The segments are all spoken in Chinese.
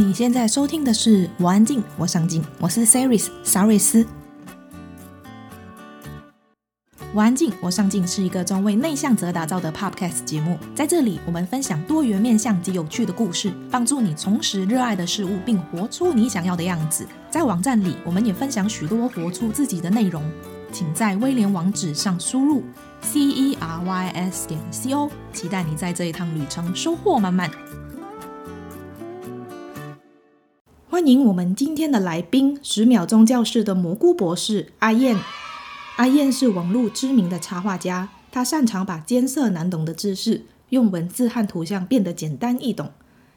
你现在收听的是《我安静，我上进》，我是 Saris 萨瑞斯。我安静，我上进是一个专为内向者打造的 Podcast 节目，在这里我们分享多元面向及有趣的故事，帮助你重拾热爱的事物，并活出你想要的样子。在网站里，我们也分享许多活出自己的内容，请在威廉网址上输入 c e r y s 点 c o，期待你在这一趟旅程收获满满。欢迎我们今天的来宾，十秒钟教室的蘑菇博士阿燕。阿燕是网络知名的插画家，她擅长把艰涩难懂的知识用文字和图像变得简单易懂。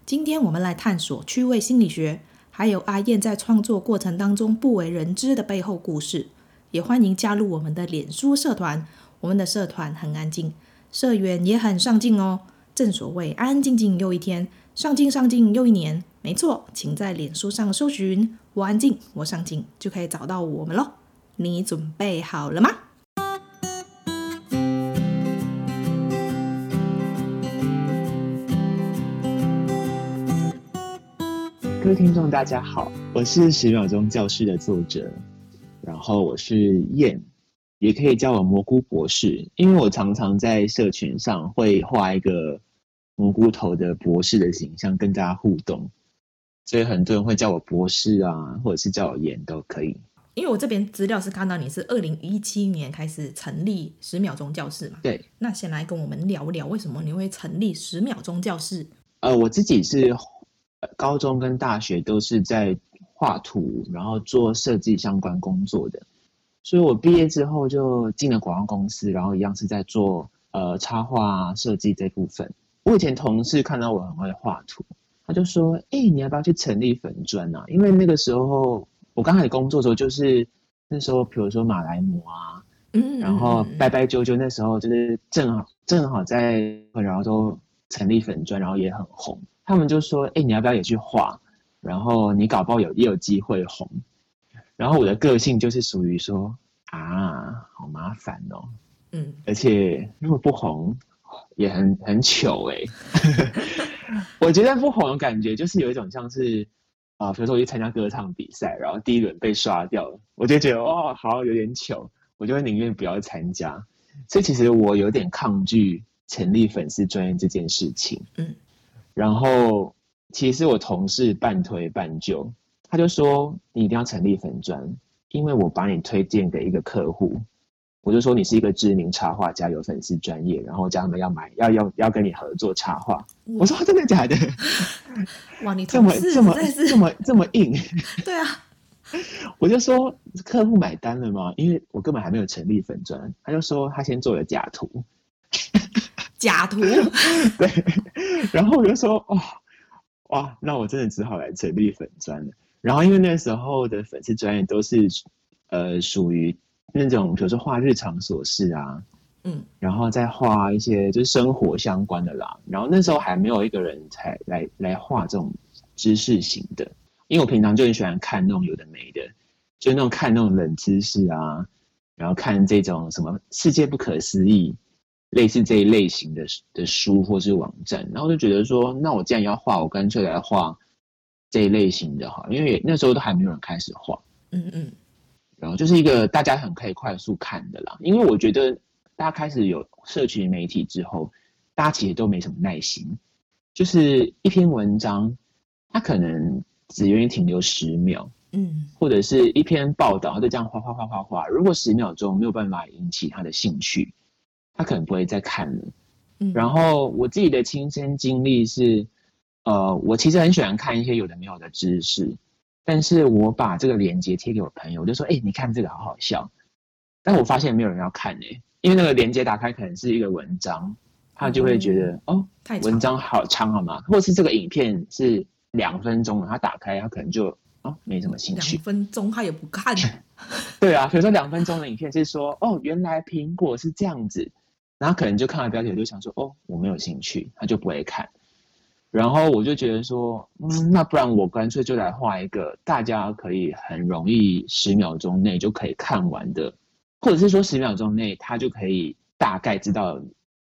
今天我们来探索趣味心理学，还有阿燕在创作过程当中不为人知的背后故事。也欢迎加入我们的脸书社团，我们的社团很安静，社员也很上进哦。正所谓安安静静又一天，上进上进又一年。没错，请在脸书上搜寻“我安静，我上镜”，就可以找到我们喽。你准备好了吗？各位听众，大家好，我是十秒钟教室的作者，然后我是燕，也可以叫我蘑菇博士，因为我常常在社群上会画一个蘑菇头的博士的形象跟大家互动，所以很多人会叫我博士啊，或者是叫我研都可以。因为我这边资料是看到你是二零一七年开始成立十秒钟教室嘛，对，那先来跟我们聊聊为什么你会成立十秒钟教室？呃，我自己是高中跟大学都是在画图，然后做设计相关工作的，所以我毕业之后就进了广告公司，然后一样是在做呃插画设计这部分。我以前同事看到我很会画图，他就说：“哎，你要不要去成立粉专啊？”因为那个时候。我刚开始工作的时候，就是那时候，比如说马来姆啊，嗯，然后拜拜啾啾，那时候就是正好正好在，然后都成立粉专，然后也很红。他们就说：“哎，你要不要也去画？然后你搞不好有也有机会红。”然后我的个性就是属于说：“啊，好麻烦哦，嗯，而且如果不红，也很很糗哎。”我觉得不红的感觉就是有一种像是。啊，比如说我去参加歌唱比赛，然后第一轮被刷掉了，我就觉得哦，好有点糗，我就会宁愿不要参加。所以其实我有点抗拒成立粉丝专业这件事情。嗯，然后其实我同事半推半就，他就说你一定要成立粉专，因为我把你推荐给一个客户。我就说你是一个知名插画家，有粉丝专业，然后叫他们要买，要要要跟你合作插画。我说真的假的？哇，你这么这么这么这么硬？对啊，我就说客户买单了吗？因为我根本还没有成立粉专，他就说他先做了假图，假图，对，然后我就说哦，哇，那我真的只好来成立粉专了。然后因为那时候的粉丝专业都是呃属于。那种比如说画日常琐事啊，嗯，然后再画一些就是生活相关的啦。然后那时候还没有一个人才来来画这种知识型的，因为我平常就很喜欢看那种有的没的，就那种看那种冷知识啊，然后看这种什么世界不可思议，类似这一类型的的书或是网站。然后就觉得说，那我既然要画，我干脆来画这一类型的哈，因为那时候都还没有人开始画，嗯嗯。然后就是一个大家很可以快速看的啦，因为我觉得大家开始有社群媒体之后，大家其实都没什么耐心，就是一篇文章，它可能只愿意停留十秒，嗯，或者是一篇报道，它就这样哗哗哗哗哗，如果十秒钟没有办法引起他的兴趣，他可能不会再看了。嗯，然后我自己的亲身经历是，呃，我其实很喜欢看一些有的没有的知识。但是我把这个链接贴给我朋友，我就说：“哎、欸，你看这个好好笑。”但我发现没有人要看呢、欸，因为那个链接打开可能是一个文章，他就会觉得、嗯、哦，文章好长好吗？或是这个影片是两分钟，他打开他可能就哦没什么兴趣。两分钟他也不看。对啊，比如说两分钟的影片是说哦，原来苹果是这样子，然后可能就看了标题就想说哦，我没有兴趣，他就不会看。然后我就觉得说，嗯，那不然我干脆就来画一个大家可以很容易十秒钟内就可以看完的，或者是说十秒钟内他就可以大概知道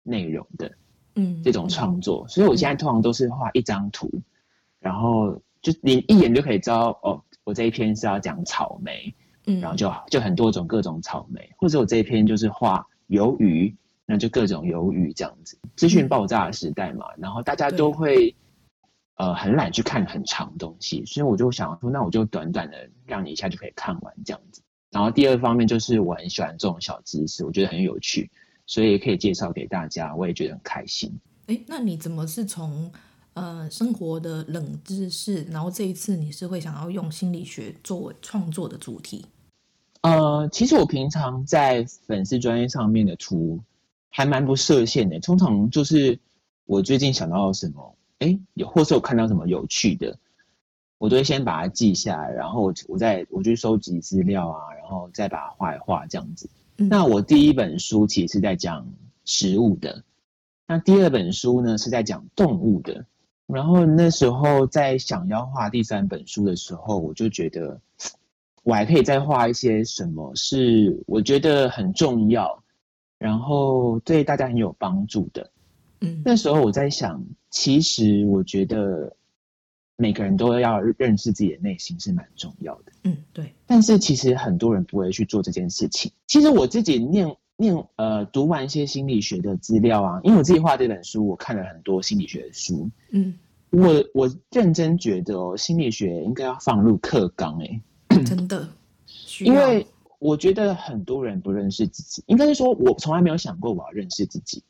内容的，嗯，这种创作。所以我现在通常都是画一张图，然后就你一眼就可以知道哦，我这一篇是要讲草莓，嗯，然后就就很多种各种草莓，或者我这一篇就是画鱿鱼，那就各种犹豫这样子。资讯爆炸的时代嘛，嗯、然后大家都会呃很懒去看很长的东西，所以我就想说，那我就短短的让你一下就可以看完这样子。然后第二方面就是我很喜欢这种小知识，我觉得很有趣，所以也可以介绍给大家，我也觉得很开心。哎，那你怎么是从呃生活的冷知识，然后这一次你是会想要用心理学作为创作的主题？呃，其实我平常在粉丝专业上面的图还蛮不设限的，通常就是我最近想到什么，哎，有或是我看到什么有趣的。我都会先把它记下来，然后我再我去收集资料啊，然后再把它画一画这样子。嗯。那我第一本书其实是在讲食物的，那第二本书呢是在讲动物的。然后那时候在想要画第三本书的时候，我就觉得我还可以再画一些什么是我觉得很重要，然后对大家很有帮助的。嗯，那时候我在想，其实我觉得。每个人都要认识自己的内心是蛮重要的，嗯，对。但是其实很多人不会去做这件事情。其实我自己念念呃读完一些心理学的资料啊，因为我自己画这本书，我看了很多心理学的书，嗯，我我认真觉得哦，心理学应该要放入课纲，哎，真的，因为我觉得很多人不认识自己，应该是说我从来没有想过我要认识自己。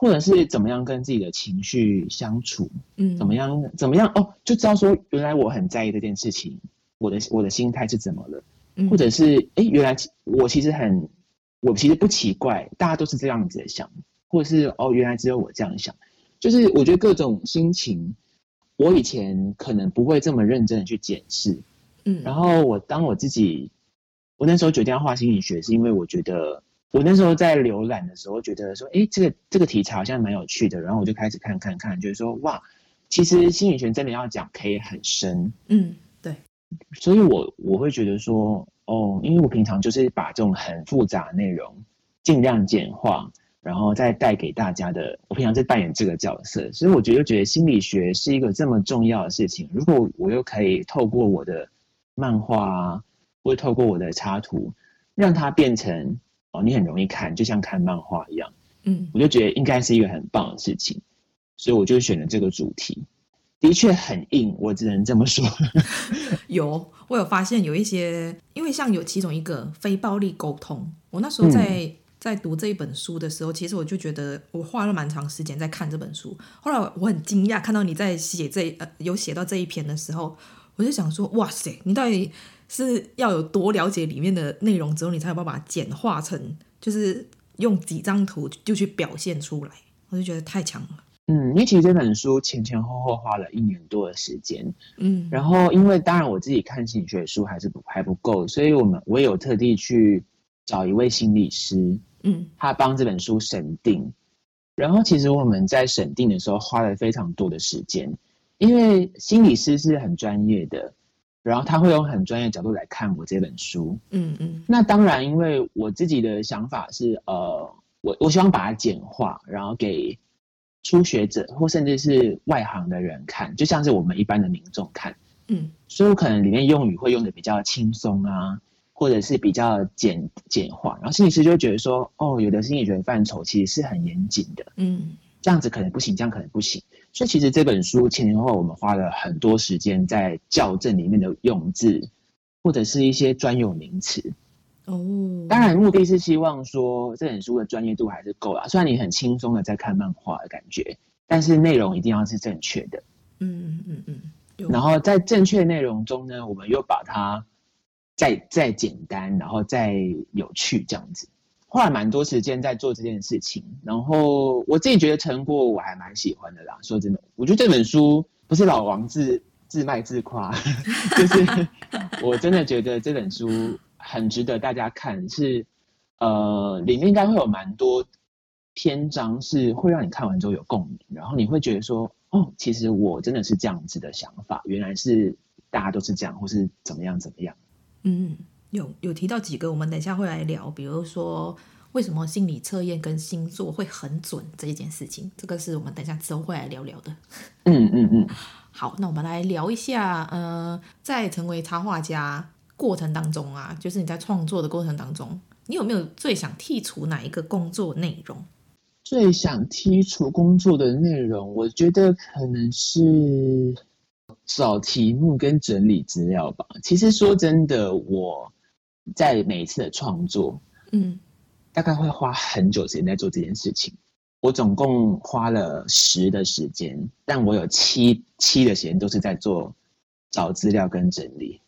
或者是怎么样跟自己的情绪相处，嗯，怎么样怎么样哦，就知道说原来我很在意这件事情，我的我的心态是怎么了，嗯，或者是哎，原来我其实很，我其实不奇怪，大家都是这样子的想，或者是哦，原来只有我这样想，就是我觉得各种心情，我以前可能不会这么认真的去检视，嗯，然后我当我自己，我那时候决定要画心理学，是因为我觉得。我那时候在浏览的时候，觉得说，哎，这个这个题材好像蛮有趣的，然后我就开始看看看，就是说，哇，其实心理学真的要讲可以很深，嗯，对，所以我我会觉得说，哦，因为我平常就是把这种很复杂的内容尽量简化，然后再带给大家的，我平常在扮演这个角色，所以我觉得觉得心理学是一个这么重要的事情，如果我又可以透过我的漫画啊，或透过我的插图，让它变成。哦，你很容易看，就像看漫画一样。嗯，我就觉得应该是一个很棒的事情，所以我就选了这个主题。的确很硬，我只能这么说。有，我有发现有一些，因为像有其中一个非暴力沟通，我那时候在、嗯、在读这一本书的时候，其实我就觉得我花了蛮长时间在看这本书。后来我很惊讶，看到你在写这呃有写到这一篇的时候，我就想说，哇塞，你到底。是要有多了解里面的内容之后，你才有办法简化成，就是用几张图就去表现出来。我就觉得太强了。嗯，因为其实这本书前前后后花了一年多的时间。嗯，然后因为当然我自己看心理学书还是不还不够，所以我们我也有特地去找一位心理师，嗯，他帮这本书审定。然后其实我们在审定的时候花了非常多的时间，因为心理师是很专业的。然后他会用很专业的角度来看我这本书，嗯嗯。那当然，因为我自己的想法是，呃，我我希望把它简化，然后给初学者或甚至是外行的人看，就像是我们一般的民众看，嗯。所以我可能里面用语会用的比较轻松啊，或者是比较简简化，然后心理师就会觉得说，哦，有的心理学范畴其实是很严谨的，嗯。这样子可能不行，这样可能不行。所以其实这本书前前后后我们花了很多时间在校正里面的用字，或者是一些专有名词。哦，当然目的是希望说这本书的专业度还是够啦。虽然你很轻松的在看漫画的感觉，但是内容一定要是正确的。嗯嗯嗯。然后在正确内容中呢，我们又把它再再简单，然后再有趣这样子。花了蛮多时间在做这件事情，然后我自己觉得成果我还蛮喜欢的啦。说真的，我觉得这本书不是老王自自卖自夸，就是 我真的觉得这本书很值得大家看。是呃，里面应该会有蛮多篇章是会让你看完之后有共鸣，然后你会觉得说，哦，其实我真的是这样子的想法，原来是大家都是这样，或是怎么样怎么样。嗯。有有提到几个，我们等一下会来聊，比如说为什么心理测验跟星座会很准这一件事情，这个是我们等一下之后会来聊聊的。嗯嗯嗯。好，那我们来聊一下，呃，在成为插画家过程当中啊，就是你在创作的过程当中，你有没有最想剔除哪一个工作内容？最想剔除工作的内容，我觉得可能是找题目跟整理资料吧。其实说真的，我在每一次的创作，嗯，大概会花很久时间在做这件事情。我总共花了十的时间，但我有七七的时间都是在做找资料跟整理。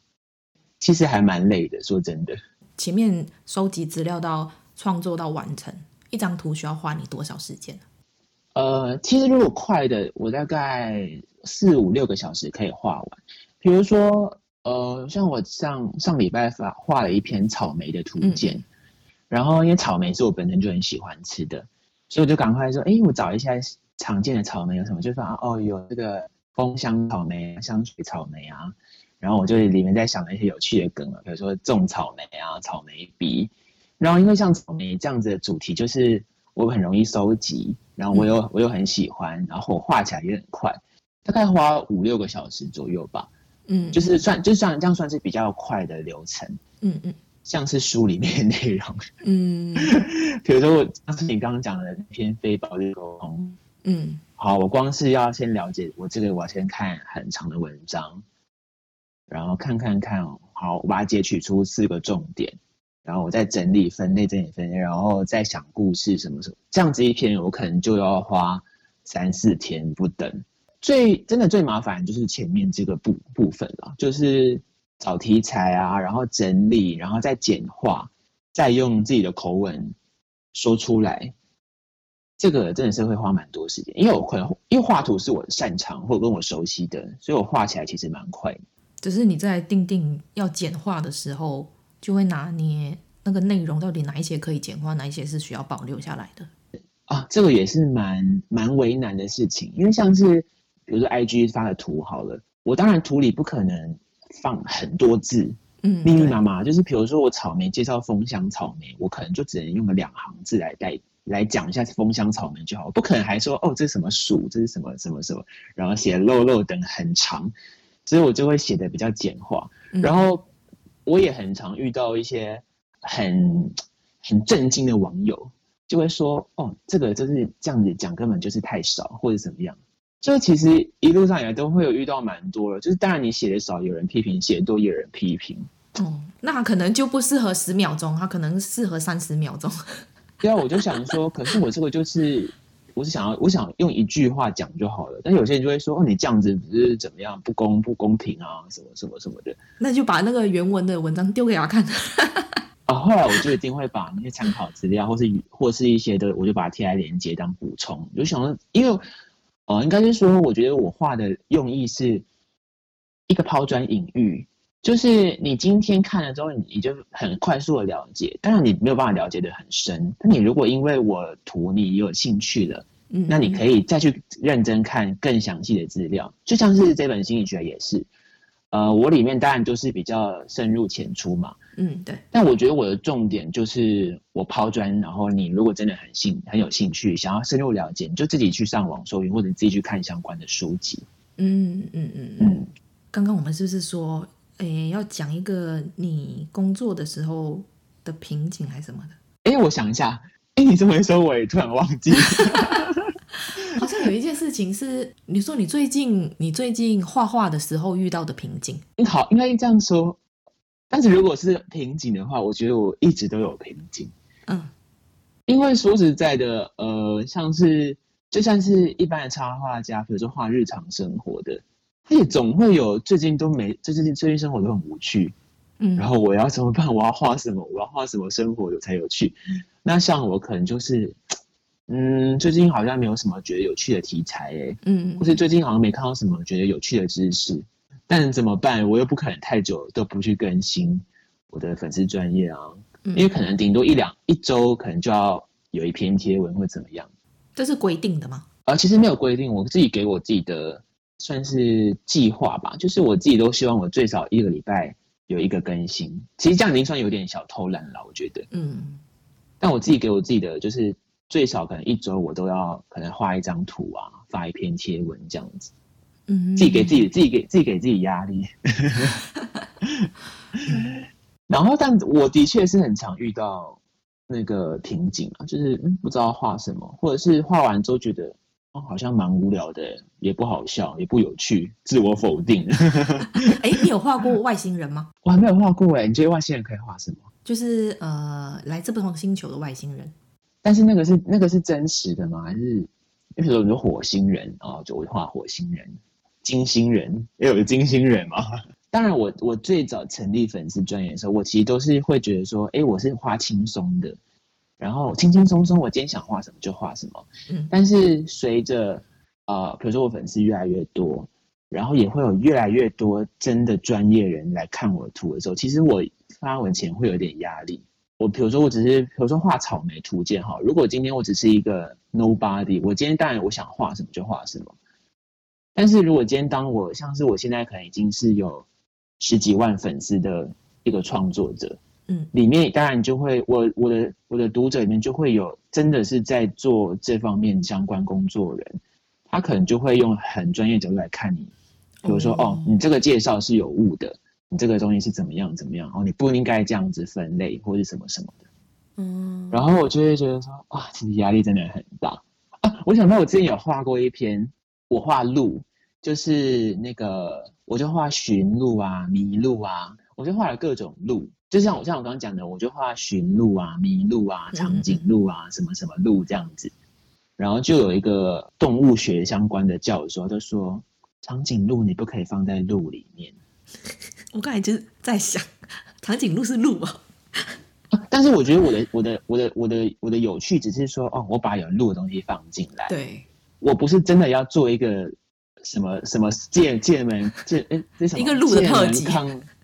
其实还蛮累的，说真的。前面收集资料到创作到完成。一张图需要花你多少时间？呃，其实如果快的，我大概四五六个小时可以画完。比如说，呃，像我上上礼拜发画了一篇草莓的图鉴，嗯、然后因为草莓是我本身就很喜欢吃的，所以我就赶快说，哎，我找一下常见的草莓有什么，就发哦，有这个枫香草莓、香水草莓啊，然后我就里面在想了一些有趣的梗啊，比如说种草莓啊，草莓笔。然后，因为像草莓这样子的主题，就是我很容易收集，然后我又、嗯、我又很喜欢，然后我画起来也很快，大概花五六个小时左右吧。嗯，就是算就算这样算是比较快的流程。嗯嗯，像是书里面的内容。嗯，比如说我像是你刚刚讲的那篇非暴力沟通。嗯，好，我光是要先了解我这个，我要先看很长的文章，然后看看看，好，我把它截取出四个重点。然后我再整理分类，整理分类，然后再想故事什么什么，这样子一篇我可能就要花三四天不等。最真的最麻烦就是前面这个部部分了，就是找题材啊，然后整理，然后再简化，再用自己的口吻说出来。这个真的是会花蛮多时间，因为我可能因为画图是我擅长或跟我熟悉的，所以我画起来其实蛮快的。只是你在定定要简化的时候。就会拿捏那个内容到底哪一些可以简化，哪一些是需要保留下来的啊，这个也是蛮蛮为难的事情，因为像是比如说 IG 发的图好了，我当然图里不可能放很多字，嗯，密密麻麻，就是比如说我草莓介绍蜂香草莓，我可能就只能用个两行字来代来讲一下蜂香草莓就好，不可能还说哦这是什么树，这是什么什么什么，然后写漏漏等很长，所以我就会写的比较简化，然后。嗯我也很常遇到一些很很震惊的网友，就会说：“哦，这个就是这样子讲，根本就是太少，或者怎么样。”就其实一路上也都会有遇到蛮多的，就是当然你写的少，有人批评；写的多，有人批评。哦，那可能就不适合十秒钟，它可能适合三十秒钟。对啊，我就想说，可是我这个就是。我是想要，我想用一句话讲就好了。但有些人就会说：“哦，你这样子只是怎么样，不公不公平啊，什么什么什么的。”那就把那个原文的文章丢给他看。啊，后来我就一定会把那些参考资料，或是或是一些的，我就把它贴在连接当补充。就想说，因为呃，应该是说，我觉得我画的用意是一个抛砖引玉。就是你今天看了之后，你就很快速的了解，当然你没有办法了解的很深。但你如果因为我图你有兴趣了，嗯，那你可以再去认真看更详细的资料。就像是这本心理学也是，呃，我里面当然都是比较深入浅出嘛，嗯，对。但我觉得我的重点就是我抛砖，然后你如果真的很兴很有兴趣，想要深入了解，你就自己去上网搜寻，或者自己去看相关的书籍。嗯嗯嗯嗯。刚刚我们是不是说？诶，要讲一个你工作的时候的瓶颈还是什么的？哎，我想一下。哎，你这么一说，我也突然忘记了。好像有一件事情是，你说你最近你最近画画的时候遇到的瓶颈。好，应该这样说。但是如果是瓶颈的话，我觉得我一直都有瓶颈。嗯，因为说实在的，呃，像是就像是一般的插画家，比如说画日常生活的。他也总会有最近都没最近最近生活都很无趣，嗯，然后我要怎么办？我要画什么？我要画什么生活有才有趣？那像我可能就是，嗯，最近好像没有什么觉得有趣的题材，嗯，或是最近好像没看到什么觉得有趣的知识，但怎么办？我又不可能太久都不去更新我的粉丝专业啊，因为可能顶多一两一周，可能就要有一篇贴文或怎么样。这是规定的吗？啊，其实没有规定，我自己给我自己的。算是计划吧，就是我自己都希望我最少一个礼拜有一个更新。其实这样已经算有点小偷懒了，我觉得。嗯。但我自己给我自己的就是最少可能一周我都要可能画一张图啊，发一篇贴文这样子。嗯，自己给自己自己给自己给自己压力。然后，但我的确是很常遇到那个瓶颈啊，就是不知道画什么，或者是画完之后觉得哦，好像蛮无聊的，也不好笑，也不有趣，自我否定。哎，你有画过外星人吗？我还没有画过哎，你觉得外星人可以画什么？就是呃，来自不同星球的外星人。但是那个是那个是真实的吗？还是比如说你说火星人哦，就会画火星人。金星人也有金星人嘛？当然我，我我最早成立粉丝专业的时候，我其实都是会觉得说，哎，我是画轻松的，然后轻轻松松，我今天想画什么就画什么。嗯。但是随着呃，比如说我粉丝越来越多，然后也会有越来越多真的专业人来看我的图的时候，其实我发文前会有点压力。我比如说，我只是比如说画草莓图鉴哈，如果今天我只是一个 nobody，我今天当然我想画什么就画什么。但是如果今天当我像是我现在可能已经是有十几万粉丝的一个创作者，嗯，里面当然就会我我的我的读者里面就会有真的是在做这方面相关工作人，他可能就会用很专业角度来看你，比如说、嗯、哦，你这个介绍是有误的，你这个东西是怎么样怎么样哦，你不应该这样子分类或者什么什么的，嗯，然后我就会觉得说哇，其实压力真的很大啊，我想到我之前有画过一篇。我画鹿，就是那个，我就画驯鹿啊、麋鹿啊，我就画了各种鹿，就像我像我刚刚讲的，我就画驯鹿啊、麋鹿啊、长颈鹿啊、什么什么鹿这样子。然后就有一个动物学相关的教授就说，长颈鹿你不可以放在鹿里面。我刚才就是在想，长颈鹿是鹿啊，但是我觉得我的我的我的我的我的有趣只是说，哦，我把有鹿的东西放进来。对。我不是真的要做一个什么什么界界门界哎，这什么 一个鹿的特辑？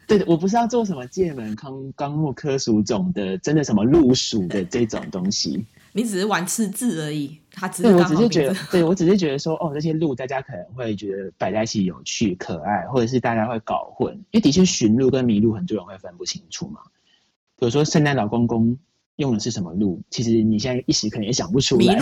对，我不是要做什么界门康纲目科属种的，真的什么鹿属的这种东西。你只是玩吃字而已，他只是对我只是觉得，对我只是觉得说，哦，这些鹿大家可能会觉得摆在一起有趣可爱，或者是大家会搞混，因为的确驯鹿跟迷路很多人会分不清楚嘛。比如说圣诞老公公用的是什么鹿，其实你现在一时可能也想不出来。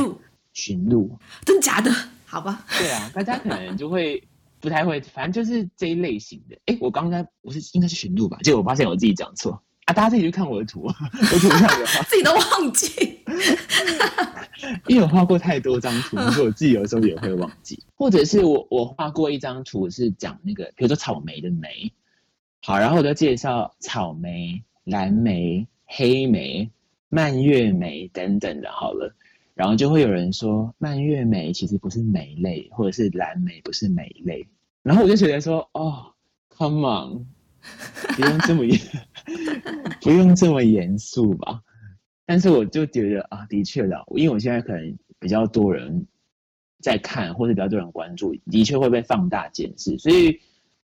驯鹿，真假的？好吧。对啊，大家可能就会 不太会，反正就是这一类型的。哎，我刚才我是应该是驯鹿吧？结果我发现我自己讲错啊！大家自己去看我的图，我图上有，自己都忘记。因为我画过太多张图，所以我自己有时候也会忘记。或者是我我画过一张图是讲那个，比如说草莓的莓，好，然后我就介绍草莓、蓝莓、黑莓、蔓越莓等等的，好了。然后就会有人说，蔓越莓其实不是莓类，或者是蓝莓不是莓类。然后我就觉得说，哦，come on，不用这么严，不用这么严肃吧。但是我就觉得啊，的确的，因为我现在可能比较多人在看，或者比较多人关注，的确会被放大检视。所以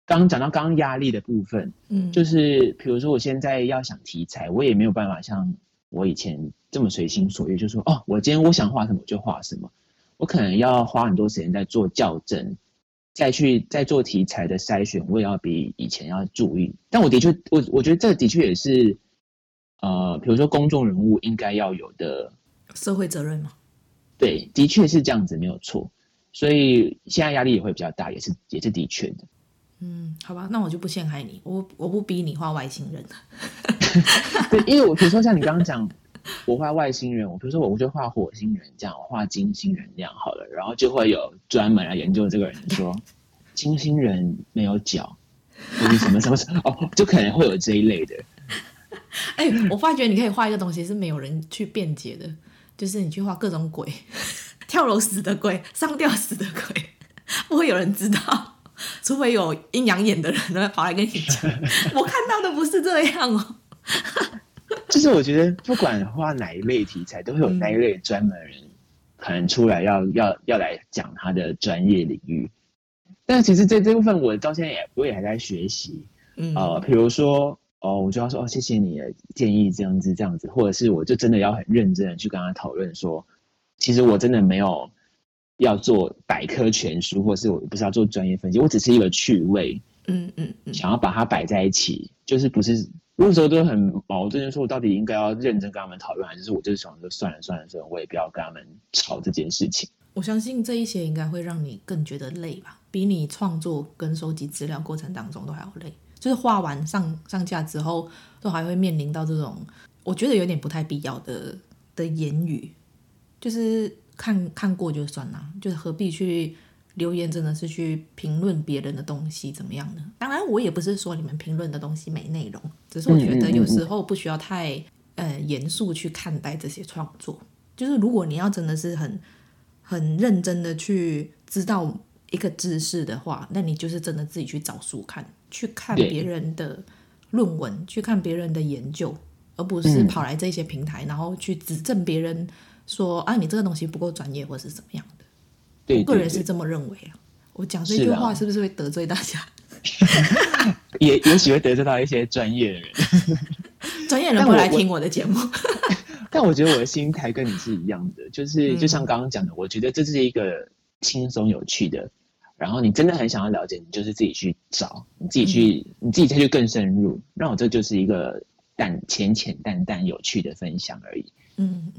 刚讲到刚刚压力的部分，嗯，就是比如说我现在要想题材，我也没有办法像。我以前这么随心所欲，就说哦，我今天我想画什么我就画什么，我可能要花很多时间在做校正，再去再做题材的筛选，我也要比以前要注意。但我的确，我我觉得这的确也是，呃，比如说公众人物应该要有的社会责任吗？对，的确是这样子，没有错。所以现在压力也会比较大，也是也是的确的。嗯，好吧，那我就不陷害你，我我不逼你画外星人。对，因为我比如说像你刚刚讲，我画外星人，我比如说我我就画火星人这样，我画金星人这样好了，然后就会有专门来研究这个人说，金星人没有脚，或者什么什么什么哦，就可能会有这一类的。哎、欸，我发觉你可以画一个东西是没有人去辩解的，就是你去画各种鬼，跳楼死的鬼，上吊死的鬼，不会有人知道。除非有阴阳眼的人呢，跑来跟你讲，我看到的不是这样哦。就是我觉得，不管画哪一类题材，都会有那一类专门人可能出来要要要来讲他的专业领域。但其实这这部分，我到现在也我也还在学习。嗯，呃，比如说哦，我就要说哦，谢谢你的建议，这样子这样子，或者是我就真的要很认真的去跟他讨论说，其实我真的没有。要做百科全书，或是我不是要做专业分析，我只是一个趣味，嗯嗯嗯，想要把它摆在一起，就是不是有时候都很矛盾，就是说我到底应该要认真跟他们讨论，还是我就是想说算了算了算了，我也不要跟他们吵这件事情。我相信这一些应该会让你更觉得累吧？比你创作跟收集资料过程当中都还要累。就是画完上上架之后，都还会面临到这种我觉得有点不太必要的的言语，就是看看过就算了，就是何必去留言，真的是去评论别人的东西怎么样呢？当然，我也不是说你们评论的东西没内容，只是我觉得有时候不需要太呃严肃去看待这些创作。就是如果你要真的是很很认真的去知道一个知识的话，那你就是真的自己去找书看，去看别人的论文，去看别人的研究，而不是跑来这些平台，然后去指证别人说啊，你这个东西不够专业，或是怎么样的。对对对，我个人是这么认为啊。我讲这句话是不是会得罪大家？也也许会得罪到一些专业的人。专业人不来听我的节目。但我觉得我的心态跟你是一样的，就是就像刚刚讲的，我觉得这是一个轻松有趣的，然后你真的很想要了解，你就是自己去找，你自己去，你自己再去更深入。那我这就是一个淡浅浅淡淡有趣的分享而已。嗯，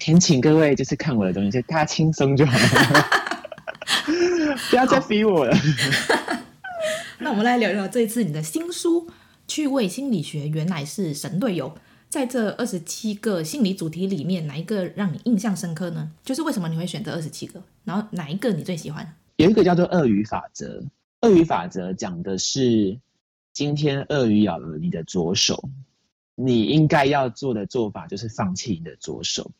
恳请 各位就是看我的东西，就大家轻松就好了，不要再逼我了。那我们来聊聊这一次你的新书《趣味心理学原来是神队友》。在这二十七个心理主题里面，哪一个让你印象深刻呢？就是为什么你会选择二十七个？然后哪一个你最喜欢？有一个叫做鳄鱼法则。鳄鱼法则讲的是，今天鳄鱼咬了你的左手，你应该要做的做法就是放弃你的左手。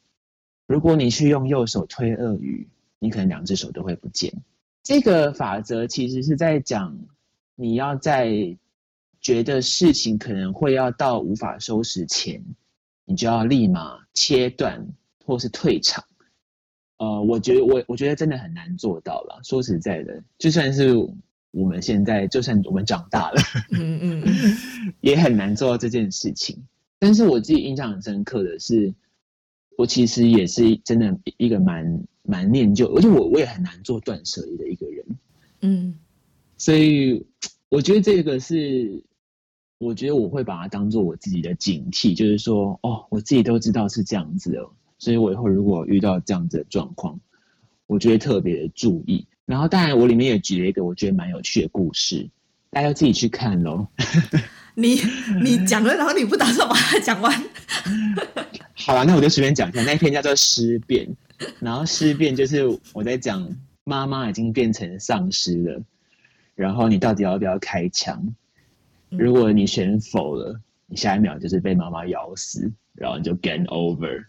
如果你去用右手推鳄鱼，你可能两只手都会不见。这个法则其实是在讲，你要在。觉得事情可能会要到无法收拾前，你就要立马切断或是退场。呃，我觉得我我觉得真的很难做到了。说实在的，就算是我们现在，就算我们长大了，嗯嗯，也很难做到这件事情。但是我自己印象很深刻的是，我其实也是真的一个蛮蛮念旧，而且我我也很难做断舍离的一个人。嗯，所以我觉得这个是。我觉得我会把它当做我自己的警惕，就是说，哦，我自己都知道是这样子哦，所以我以后如果遇到这样子的状况，我就会特别的注意。然后，当然，我里面也举了一个我觉得蛮有趣的故事，大家自己去看喽。你你讲了，然后你不打算把它讲完？好了，那我就随便讲一下。那一篇叫做《尸变》，然后《尸变》就是我在讲妈妈已经变成丧尸了，然后你到底要不要开枪？如果你选否了，你下一秒就是被妈妈咬死，然后你就 game over。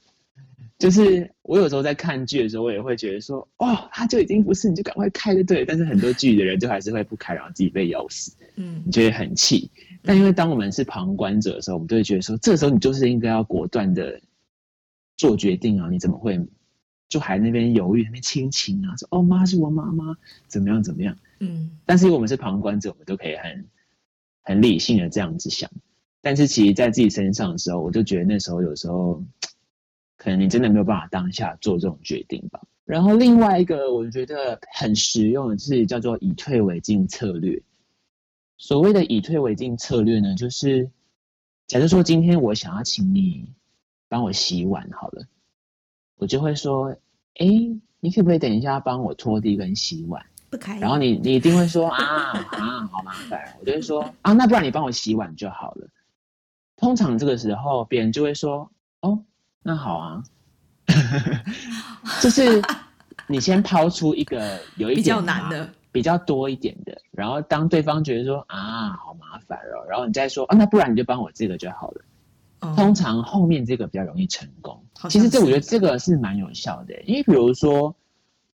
就是我有时候在看剧的时候，我也会觉得说，哦，他就已经不是，你就赶快开就对。但是很多剧的人就还是会不开，然后自己被咬死，嗯，你就会很气。但因为当我们是旁观者的时候，我们就会觉得说，这时候你就是应该要果断的做决定啊！你怎么会就还那边犹豫，那边亲情啊？说哦，妈是我妈妈，怎么样怎么样？嗯。但是因为我们是旁观者，我们都可以很。很理性的这样子想，但是其实在自己身上的时候，我就觉得那时候有时候，可能你真的没有办法当下做这种决定吧。然后另外一个我觉得很实用的是叫做以退为进策略。所谓的以退为进策略呢，就是假设说今天我想要请你帮我洗碗好了，我就会说，哎，你可不可以等一下帮我拖地跟洗碗？然后你你一定会说啊啊，好麻烦，我就会说啊，那不然你帮我洗碗就好了。通常这个时候别人就会说哦，那好啊，就是你先抛出一个有一点比较难的、比较多一点的，然后当对方觉得说啊，好麻烦哦，然后你再说啊，那不然你就帮我这个就好了。嗯、通常后面这个比较容易成功。其实这我觉得这个是蛮有效的，因为比如说。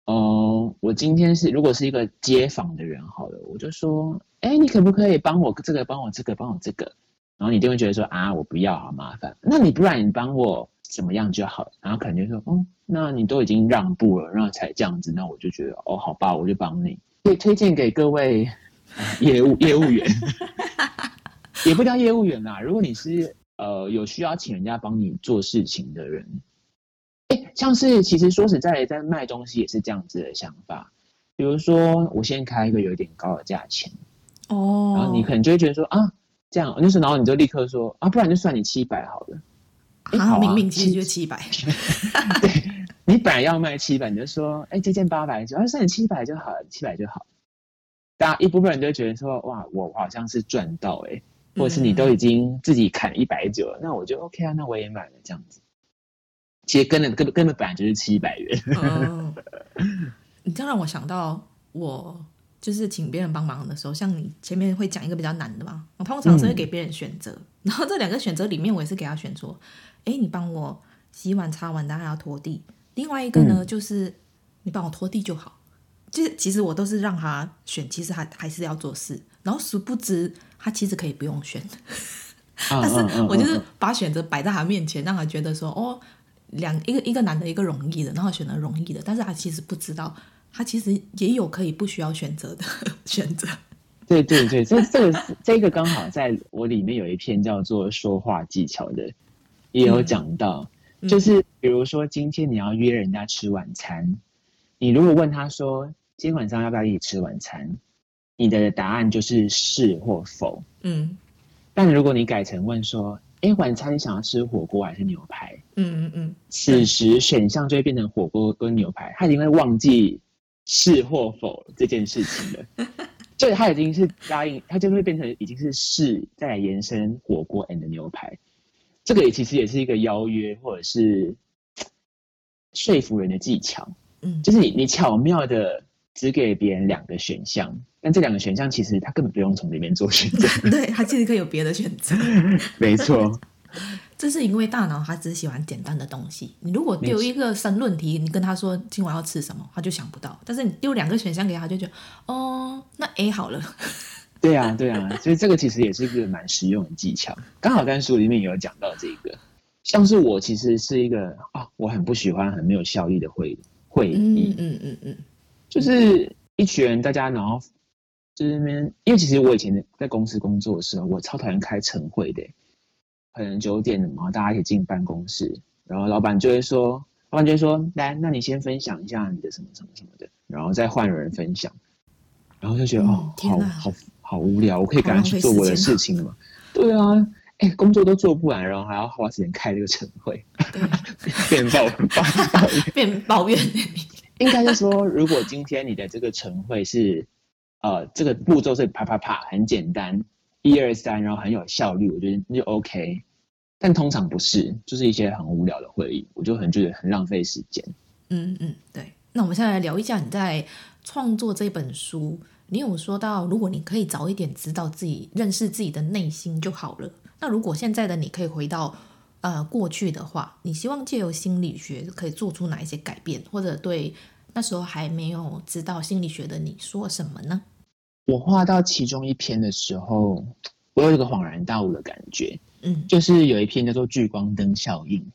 哦、呃，我今天是如果是一个街访的人，好了，我就说，哎，你可不可以帮我这个，帮我这个，帮我这个？然后你就会觉得说，啊，我不要，好麻烦。那你不然你帮我怎么样就好？然后可能就说，哦，那你都已经让步了，然后才这样子，那我就觉得，哦，好吧，我就帮你。可以推荐给各位 业务业务员，也不叫业务员啦。如果你是呃有需要请人家帮你做事情的人。像是其实说实在的，在卖东西也是这样子的想法。比如说，我先开一个有点高的价钱，哦，然后你可能就会觉得说啊，这样，那时候然后你就立刻说啊，不然就算你七百好了。明明其实就七百。对，你本来要卖七百，你就说，哎，这件八百，只要算你七百就好了，七百就好。大家一部分人就会觉得说，哇，我好像是赚到哎、欸，或者是你都已经自己砍一百九了，那我就 OK 啊，那我也买了这样子。其实根本根本根本本来就是七百元。嗯，你这样让我想到，我就是请别人帮忙的时候，像你前面会讲一个比较难的嘛，我通常是会给别人选择，嗯、然后这两个选择里面，我也是给他选说，哎，你帮我洗碗、擦碗，当然要拖地。另外一个呢，嗯、就是你帮我拖地就好。就是其实我都是让他选，其实还还是要做事。然后殊不知，他其实可以不用选，但是我就是把选择摆在他面前，让他觉得说，哦。两一个一个难的，一个容易的，然后选择容易的，但是他其实不知道，他其实也有可以不需要选择的 选择。对对对，这这个这个刚好在我里面有一篇叫做说话技巧的，也有讲到，嗯、就是比如说今天你要约人家吃晚餐，你如果问他说今天晚上要不要一起吃晚餐，你的答案就是是或否。嗯，但如果你改成问说。哎，晚餐你想要吃火锅还是牛排？嗯嗯嗯。此时选项就会变成火锅跟牛排，他已经会忘记是或否这件事情了。就他已经是答应，他就会变成已经是是再来延伸火锅 and 牛排。这个也其实也是一个邀约或者是说服人的技巧。嗯，就是你你巧妙的只给别人两个选项。但这两个选项其实他根本不用从里面做选择，对，他其实可以有别的选择。没错，这是因为大脑它只喜欢简单的东西。你如果丢一个申论题，你跟他说今晚要吃什么，他就想不到。但是你丢两个选项给他，他就觉得哦，那 A 好了。对啊，对啊，所以这个其实也是一个蛮实用的技巧。刚好在书里面也有讲到这个，像是我其实是一个啊、哦，我很不喜欢很没有效率的会会议，嗯嗯嗯嗯，就是一群人大家然后。就是那边，因为其实我以前在公司工作的时候，我超讨厌开晨会的。可能九点了嘛，大家一起进办公室，然后老板就会说，老板就会说，来，那你先分享一下你的什么什么什么的，然后再换人分享，然后就觉得、嗯、哦，好好好无聊，我可以赶快去做我的事情了嘛。对啊，哎，工作都做不完，然后还要花时间开这个晨会，变抱抱怨，变抱怨。应该是说，如果今天你的这个晨会是。呃，这个步骤是啪啪啪，很简单，一二三，然后很有效率，我觉得那就 OK。但通常不是，就是一些很无聊的会议，我就很觉得很浪费时间。嗯嗯，对。那我们现在来聊一下你在创作这本书，你有说到，如果你可以早一点知道自己认识自己的内心就好了。那如果现在的你可以回到呃过去的话，你希望借由心理学可以做出哪一些改变，或者对？那时候还没有知道心理学的你说什么呢？我画到其中一篇的时候，我有一个恍然大悟的感觉。嗯，就是有一篇叫做“聚光灯效应”。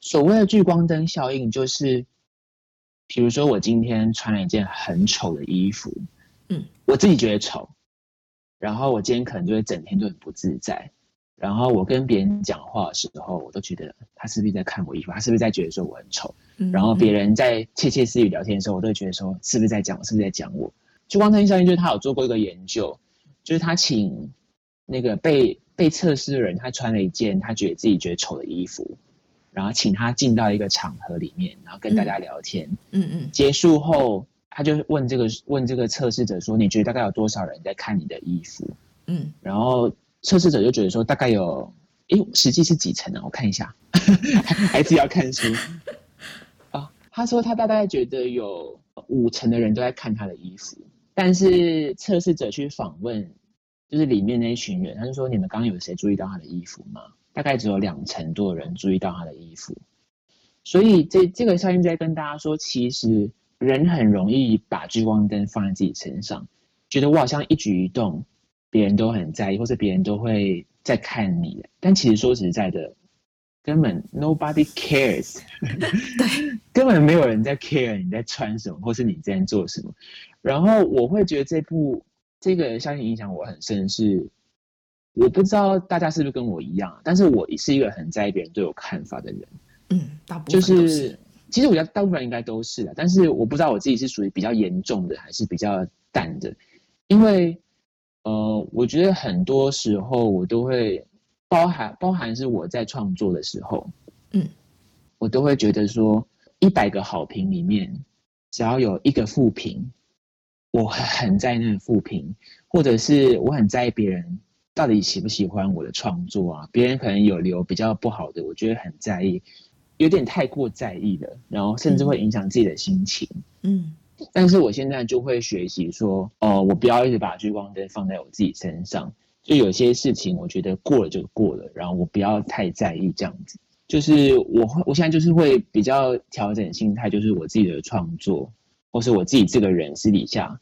所谓的聚光灯效应，就是比如说我今天穿了一件很丑的衣服，嗯，我自己觉得丑，然后我今天可能就会整天都很不自在。然后我跟别人讲话的时候，我都觉得他是不是在看我衣服？他是不是在觉得说我很丑？嗯、然后别人在窃窃私语聊天的时候，我都会觉得说是不是在讲我？是不是在讲我？聚光灯效应就是他有做过一个研究，就是他请那个被被测试的人，他穿了一件他觉得自己觉得丑的衣服，然后请他进到一个场合里面，然后跟大家聊天。嗯嗯。嗯结束后，他就问这个问这个测试者说：“你觉得大概有多少人在看你的衣服？”嗯。然后。测试者就觉得说，大概有，诶，实际是几层呢？我看一下，还是要看书啊。他说他大概觉得有五成的人都在看他的衣服，但是测试者去访问，就是里面那一群人，他就说，你们刚刚有谁注意到他的衣服吗？大概只有两成多的人注意到他的衣服。所以这这个效应在跟大家说，其实人很容易把聚光灯放在自己身上，觉得我好像一举一动。别人都很在意，或者别人都会在看你，但其实说实在的，根本 nobody cares，对，根本没有人在 care 你在穿什么，或是你在做什么。然后我会觉得这部这个相信影响我很深，是我不知道大家是不是跟我一样，但是我是一个很在意别人对我看法的人。嗯，大部分就是其实我觉得大部分应该都是的，但是我不知道我自己是属于比较严重的，还是比较淡的，因为。呃，我觉得很多时候我都会包含包含是我在创作的时候，嗯，我都会觉得说，一百个好评里面，只要有一个负评，我很在意那个负评，或者是我很在意别人到底喜不喜欢我的创作啊？别人可能有留比较不好的，我觉得很在意，有点太过在意了，然后甚至会影响自己的心情。嗯，但是我现在就会学习说，哦、呃，我不要一直把聚光灯放在我自己身上，就有些事情我觉得过了就过了，然后我不要太在意这样子。就是我会，我现在就是会比较调整心态，就是我自己的创作，或是我自己这个人私底下，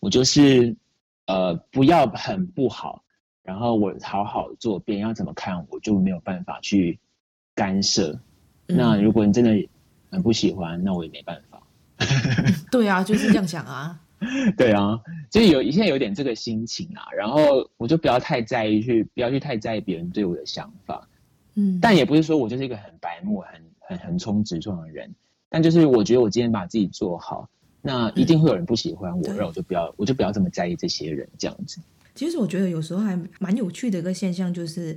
我就是呃不要很不好，然后我好好做，别人要怎么看我就没有办法去干涉。嗯、那如果你真的很不喜欢，那我也没办法。对啊，就是这样想啊。对啊，就是有现在有点这个心情啊，然后我就不要太在意去，不要去太在意别人对我的想法。嗯，但也不是说我就是一个很白目、很很横冲直撞的人，但就是我觉得我今天把自己做好，那一定会有人不喜欢我，那、嗯、我就不要，我就不要这么在意这些人这样子。其实我觉得有时候还蛮有趣的一个现象，就是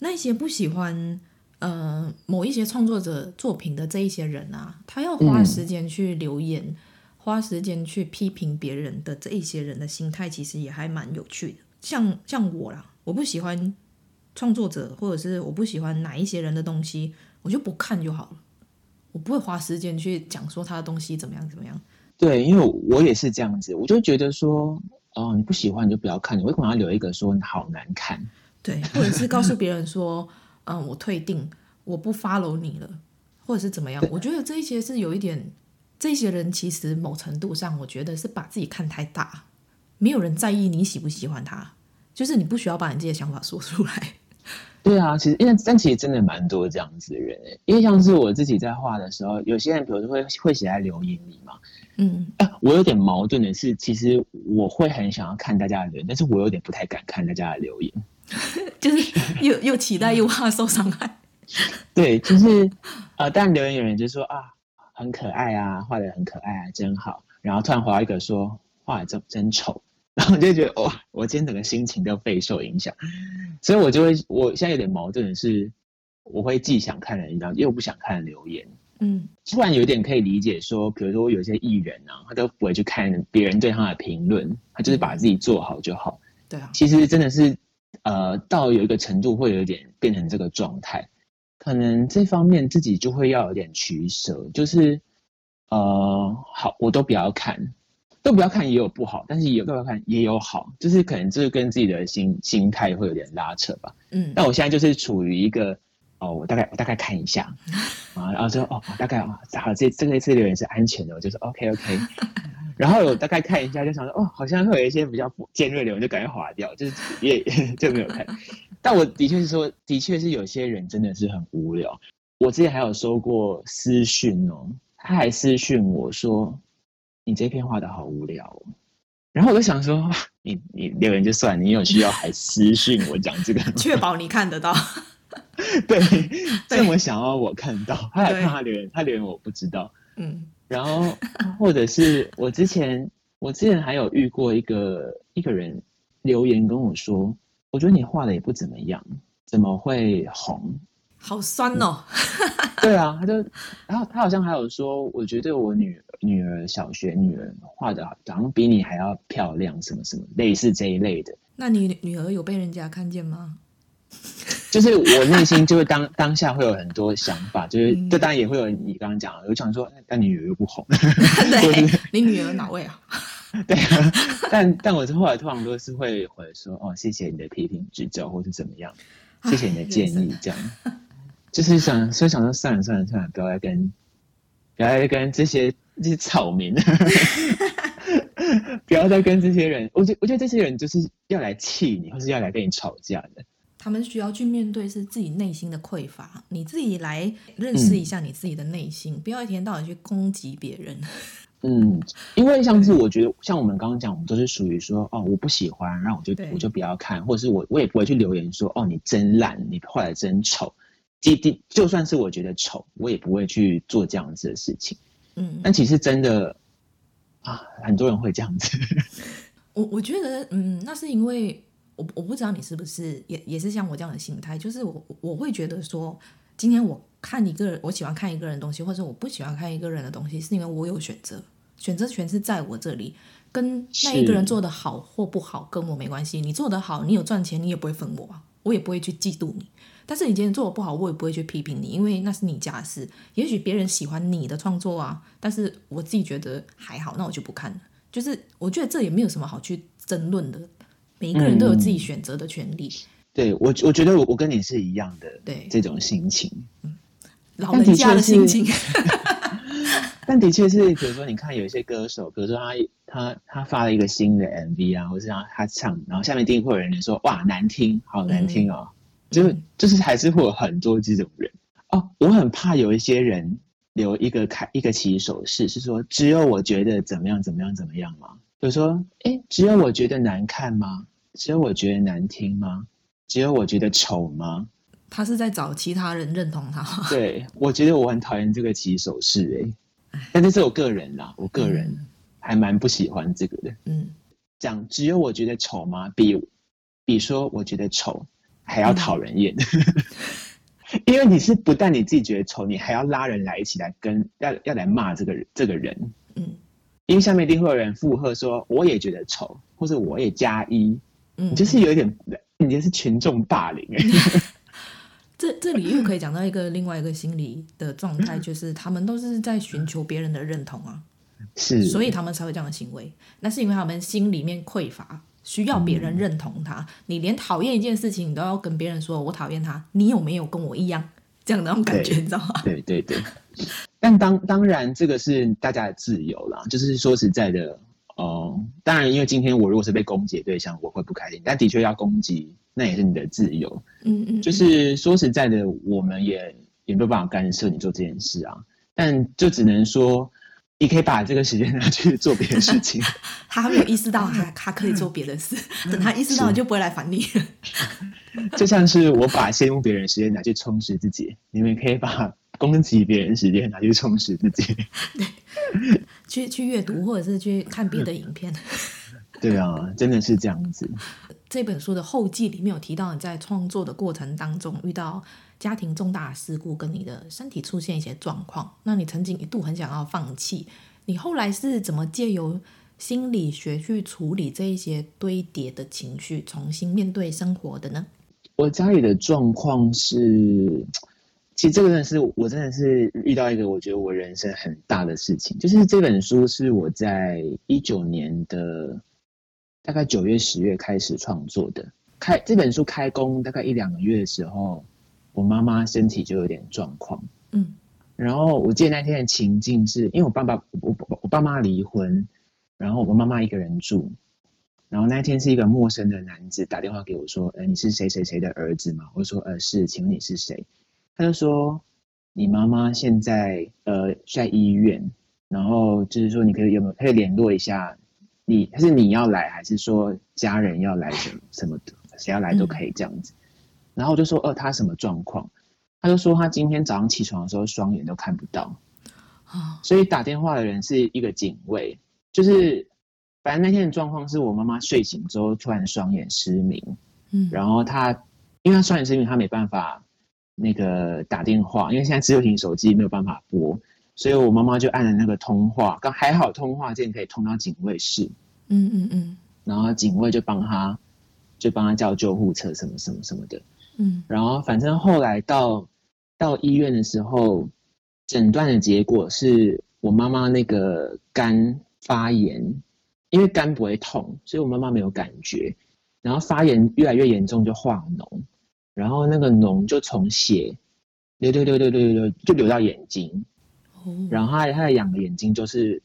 那些不喜欢呃某一些创作者作品的这一些人啊，他要花时间去留言，嗯、花时间去批评别人的这一些人的心态，其实也还蛮有趣的。像像我啦，我不喜欢。创作者，或者是我不喜欢哪一些人的东西，我就不看就好了。我不会花时间去讲说他的东西怎么样怎么样。对，因为我也是这样子，我就觉得说，哦，你不喜欢你就不要看，你为什么要留一个说你好难看？对，或者是告诉别人说，嗯，我退订，我不 follow 你了，或者是怎么样？我觉得这一些是有一点，这些人其实某程度上，我觉得是把自己看太大，没有人在意你喜不喜欢他，就是你不需要把你自己的想法说出来。对啊，其实因为但其实真的蛮多这样子的人，因为像是我自己在画的时候，有些人比如说会会写在留言里嘛，嗯，啊，我有点矛盾的是，其实我会很想要看大家的留言，但是我有点不太敢看大家的留言，就是又 又期待又怕受伤害。对，就是呃，但留言有人就说啊，很可爱啊，画的很可爱啊，真好，然后突然回到一个说画的真真丑。然后我就觉得哇，我今天整个心情都备受影响，所以我就会，我现在有点矛盾的是，我会既想看人，然后又不想看留言。嗯，突然有点可以理解说，比如说有些艺人啊，他都不会去看别人对他的评论，他就是把自己做好就好。对啊，其实真的是，呃，到有一个程度会有点变成这个状态，可能这方面自己就会要有点取舍，就是，呃，好，我都不要看。都不要看，也有不好，但是也都不要看，也有好，就是可能就是跟自己的心心态会有点拉扯吧。嗯，但我现在就是处于一个哦，我大概我大概看一下啊，然后说哦，大概啊，好，这这个这留言是安全的，我就说 OK OK，然后我大概看一下，就想说哦，好像会有一些比较尖锐的留言，就赶快划掉，就是也 就没有看。但我的确是说，的确是有些人真的是很无聊。我之前还有收过私讯哦，他还私讯我说。你这篇画的好无聊哦，然后我就想说，你你留言就算，你有需要还私讯我讲这个，确保你看得到，对，这么想要我看到，他还看他留言，他留言我不知道，嗯，然后或者是我之前我之前还有遇过一个一个人留言跟我说，我觉得你画的也不怎么样，怎么会红？好酸哦，对啊，他就，然后他好像还有说，我觉得我女女儿小学女儿画的好像比你还要漂亮，什么什么类似这一类的。那你女儿有被人家看见吗？就是我内心就会当 当下会有很多想法，就是这当然也会有你刚刚讲的，我想说，但你女儿又不红，对，你女儿哪位啊？对啊，但但我后来通常都是会回说，哦，谢谢你的批评指教，或是怎么样，谢谢你的建议，这样。就是想，所以想说算了算了算了，不要再跟，不要再跟这些这些草民，不要再跟这些人。我觉我觉得这些人就是要来气你，或是要来跟你吵架的。他们需要去面对是自己内心的匮乏，你自己来认识一下你自己的内心，嗯、不要一天到晚去攻击别人。嗯，因为像是我觉得，像我们刚刚讲，我们都是属于说，哦，我不喜欢，然后我就我就不要看，或者是我我也不会去留言说，哦，你真烂，你画的真丑。就算是我觉得丑，我也不会去做这样子的事情。嗯，但其实真的啊，很多人会这样子。我我觉得，嗯，那是因为我我不知道你是不是也也是像我这样的心态，就是我我会觉得说，今天我看一个人，我喜欢看一个人的东西，或者我不喜欢看一个人的东西，是因为我有选择，选择权是在我这里。跟那一个人做的好或不好跟我没关系。你做的好，你有赚钱，你也不会分我啊，我也不会去嫉妒你。但是你今天做的不好，我也不会去批评你，因为那是你家的事。也许别人喜欢你的创作啊，但是我自己觉得还好，那我就不看了。就是我觉得这也没有什么好去争论的，每一个人都有自己选择的权利。嗯、对我，我觉得我我跟你是一样的，对这种心情，嗯，老人家的心情。但的确是，比如说你看有一些歌手，比如说他他他发了一个新的 MV 啊，或是他他唱，然后下面一定会有人说哇难听，好难听哦。嗯就就是还是会有很多这种人哦，我很怕有一些人留一个开一个起手式，是说只有我觉得怎么样怎么样怎么样吗？比如说，哎，只有我觉得难看吗？只有我觉得难听吗？只有我觉得丑吗？他是在找其他人认同他。对，我觉得我很讨厌这个起手式，哎，但这是我个人啦，我个人还蛮不喜欢这个的。嗯，讲只有我觉得丑吗？比比说我觉得丑。还要讨人厌，嗯、因为你是不但你自己觉得丑，你还要拉人来一起来跟要要来骂这个这个人，嗯，因为下面一定会有人附和说我也觉得丑，或者我也加一，嗯，你就是有一点，你就是群众霸凌哎，这这里又可以讲到一个另外一个心理的状态，就是他们都是在寻求别人的认同啊，是，所以他们才会这样的行为，那是因为他们心里面匮乏。需要别人认同他，嗯、你连讨厌一件事情，你都要跟别人说“我讨厌他”，你有没有跟我一样这样的那种感觉？你知道吗？对对对。但当当然，这个是大家的自由啦。就是说实在的，哦、呃，当然，因为今天我如果是被攻击的对象，我会不开心。但的确要攻击，那也是你的自由。嗯嗯。就是说实在的，我们也也没有办法干涉你做这件事啊。但就只能说。你可以把这个时间拿去做别的事情。他还没有意识到他他可以做别的事，等他意识到就不会来烦你。就像是我把羡慕别人的时间拿去充实自己，你们可以把攻击别人的时间拿去充实自己。对，去去阅读或者是去看别的影片。对啊，真的是这样子。这本书的后记里面有提到，你在创作的过程当中遇到家庭重大事故，跟你的身体出现一些状况，那你曾经一度很想要放弃，你后来是怎么借由心理学去处理这一些堆叠的情绪，重新面对生活的呢？我家里的状况是，其实这个真的是我真的是遇到一个我觉得我人生很大的事情，就是这本书是我在一九年的大概九月十月开始创作的，开这本书开工大概一两个月的时候。我妈妈身体就有点状况，嗯，然后我记得那天的情境是，因为我爸爸我我我爸妈离婚，然后我妈妈一个人住，然后那天是一个陌生的男子打电话给我说，呃，你是谁谁谁的儿子吗？我说，呃，是，请问你是谁？他就说，你妈妈现在呃在医院，然后就是说你可以有没有可以联络一下你，还是你要来，还是说家人要来什么 什么的，谁要来都可以这样子。嗯然后我就说，呃，他什么状况？他就说他今天早上起床的时候双眼都看不到，所以打电话的人是一个警卫，就是反正那天的状况是我妈妈睡醒之后突然双眼失明，嗯，然后他因为他双眼失明，他没办法那个打电话，因为现在自由型手机没有办法拨，所以我妈妈就按了那个通话，刚还好通话键可以通到警卫室，嗯嗯嗯，然后警卫就帮他就帮他叫救护车什么什么什么的。嗯，然后反正后来到到医院的时候，诊断的结果是我妈妈那个肝发炎，因为肝不会痛，所以我妈妈没有感觉。然后发炎越来越严重，就化脓，然后那个脓就从血流流流流流流就流到眼睛，然后他他的两个眼睛就是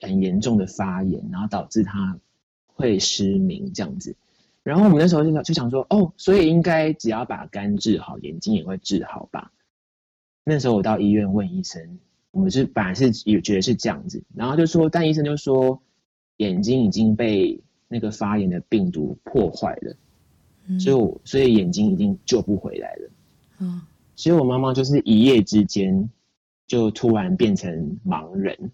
很严重的发炎，然后导致他会失明这样子。然后我们那时候就想就想说，哦，所以应该只要把肝治好，眼睛也会治好吧？那时候我到医院问医生，我们是本来是也觉得是这样子，然后就说，但医生就说眼睛已经被那个发炎的病毒破坏了，嗯、所以所以眼睛已经救不回来了。嗯，所以我妈妈就是一夜之间就突然变成盲人，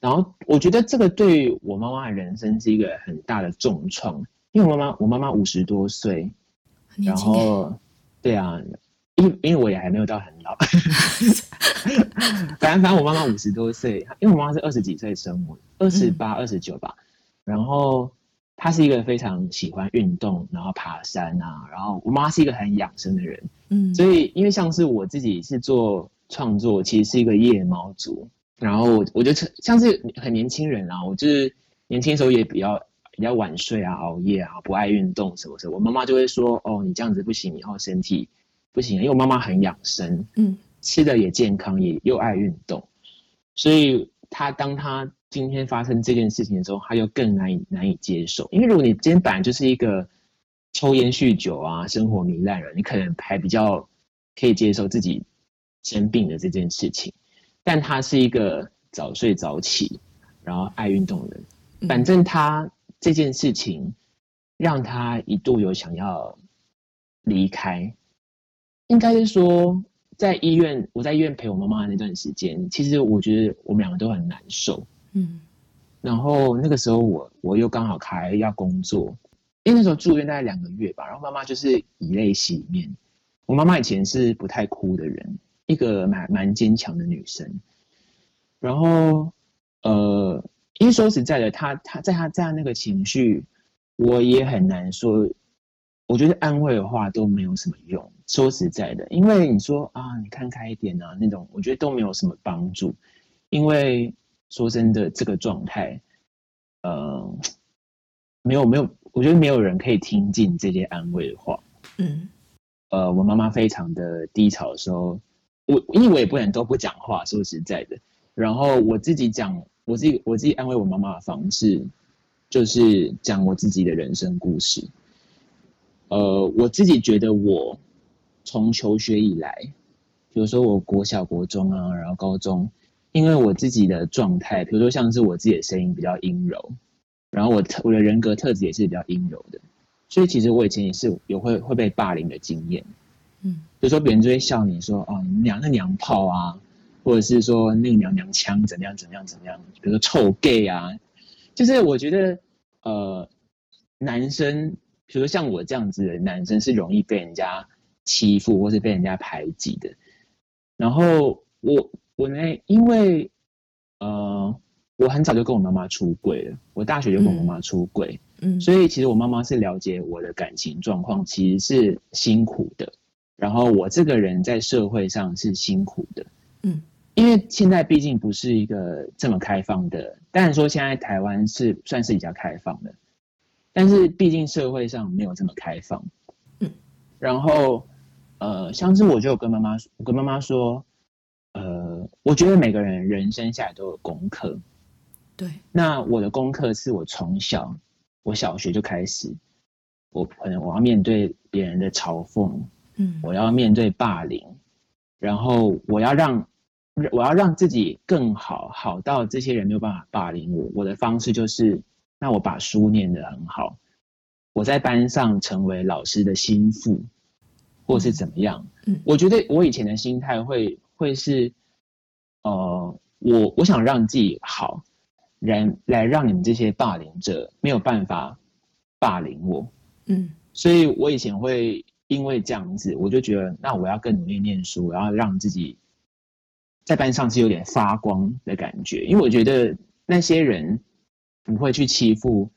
然后我觉得这个对我妈妈的人生是一个很大的重创。因为我妈妈，我妈妈五十多岁，然后，对啊，因为因为我也还没有到很老，反正反正我妈妈五十多岁，因为我妈妈是二十几岁生我，二十八、二十九吧，然后他是一个非常喜欢运动，然后爬山啊。然后我妈是一个很养生的人，嗯，所以因为像是我自己是做创作，其实是一个夜猫族。然后我我就像是很年轻人啊，我就是年轻时候也比较比较晚睡啊，熬夜啊，不爱运动什么什么。我妈妈就会说：“哦，你这样子不行，以后身体不行。”因为我妈妈很养生，嗯，吃的也健康，也又爱运动，所以她当她。今天发生这件事情的时候，他就更难以难以接受。因为如果你今天本来就是一个抽烟酗酒啊、生活糜烂人，你可能还比较可以接受自己生病的这件事情。但他是一个早睡早起，然后爱运动的人。反正他这件事情让他一度有想要离开，应该是说在医院，我在医院陪我妈妈的那段时间，其实我觉得我们两个都很难受。嗯，然后那个时候我我又刚好开要工作，因为那时候住院大概两个月吧，然后妈妈就是以泪洗面。我妈妈以前是不太哭的人，一个蛮蛮坚强的女生。然后呃，因为说实在的，她她在她这样那个情绪，我也很难说。我觉得安慰的话都没有什么用。说实在的，因为你说啊，你看开一点啊，那种我觉得都没有什么帮助，因为。说真的，这个状态，呃，没有没有，我觉得没有人可以听进这些安慰的话。嗯，呃，我妈妈非常的低潮的时候，我因为我也不能都不讲话，说实在的。然后我自己讲，我自己我自己安慰我妈妈的方式，就是讲我自己的人生故事。呃，我自己觉得我从求学以来，比如说我国小、国中啊，然后高中。因为我自己的状态，比如说像是我自己的声音比较阴柔，然后我特我的人格特质也是比较阴柔的，所以其实我以前也是有会会被霸凌的经验，嗯，比如说别人就会笑你说哦，你娘那娘炮啊，或者是说那个娘娘腔怎么样怎么样怎么样，比如说臭 gay 啊，就是我觉得呃男生，比如说像我这样子的男生是容易被人家欺负或是被人家排挤的，然后我。我呢，因为呃，我很早就跟我妈妈出轨了，我大学就跟我妈妈出轨，嗯，所以其实我妈妈是了解我的感情状况，其实是辛苦的。然后我这个人在社会上是辛苦的，嗯，因为现在毕竟不是一个这么开放的，当然说现在台湾是算是比较开放的，但是毕竟社会上没有这么开放，嗯，然后呃，像是我就跟妈妈，我跟妈妈说。呃，我觉得每个人人生下来都有功课，对。那我的功课是我从小，我小学就开始，我可能我要面对别人的嘲讽，嗯，我要面对霸凌，然后我要让我要让自己更好，好到这些人没有办法霸凌我。我的方式就是，那我把书念得很好，我在班上成为老师的心腹，或是怎么样。嗯，我觉得我以前的心态会。会是，呃，我我想让自己好，然来让你们这些霸凌者没有办法霸凌我，嗯，所以我以前会因为这样子，我就觉得那我要更努力念书，我要让自己在班上是有点发光的感觉，因为我觉得那些人不会去欺负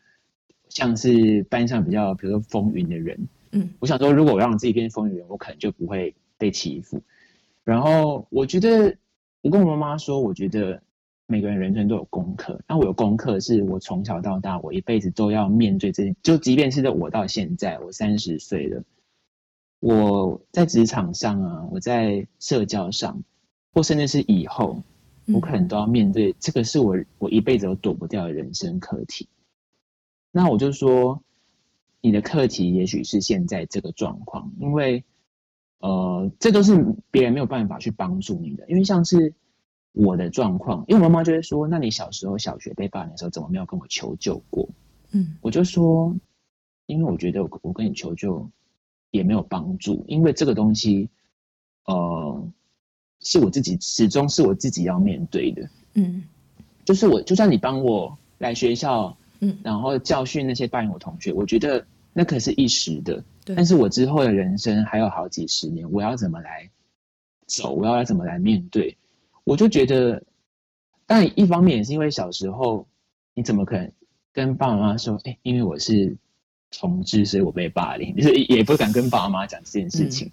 像是班上比较比如说风云的人，嗯，我想说如果我让自己变风云人，我可能就不会被欺负。然后我觉得，我跟我妈妈说，我觉得每个人人生都有功课。那我有功课，是我从小到大，我一辈子都要面对这些。就即便是我到现在，我三十岁了，我在职场上啊，我在社交上，或甚至是以后，我可能都要面对。这个是我我一辈子都躲不掉的人生课题。那我就说，你的课题也许是现在这个状况，因为。呃，这都是别人没有办法去帮助你的，因为像是我的状况，因为我妈妈就会说：“那你小时候小学被霸凌的时候，怎么没有跟我求救过？”嗯，我就说，因为我觉得我我跟你求救也没有帮助，因为这个东西，呃，是我自己始终是我自己要面对的。嗯，就是我就算你帮我来学校，嗯，然后教训那些霸凌我同学，我觉得那可是一时的。但是我之后的人生还有好几十年，我要怎么来走？我要怎么来面对？我就觉得，但一方面也是因为小时候，你怎么可能跟爸爸妈妈说，哎、欸，因为我是同志，所以我被霸凌，就是也不敢跟爸爸妈妈讲这件事情，嗯、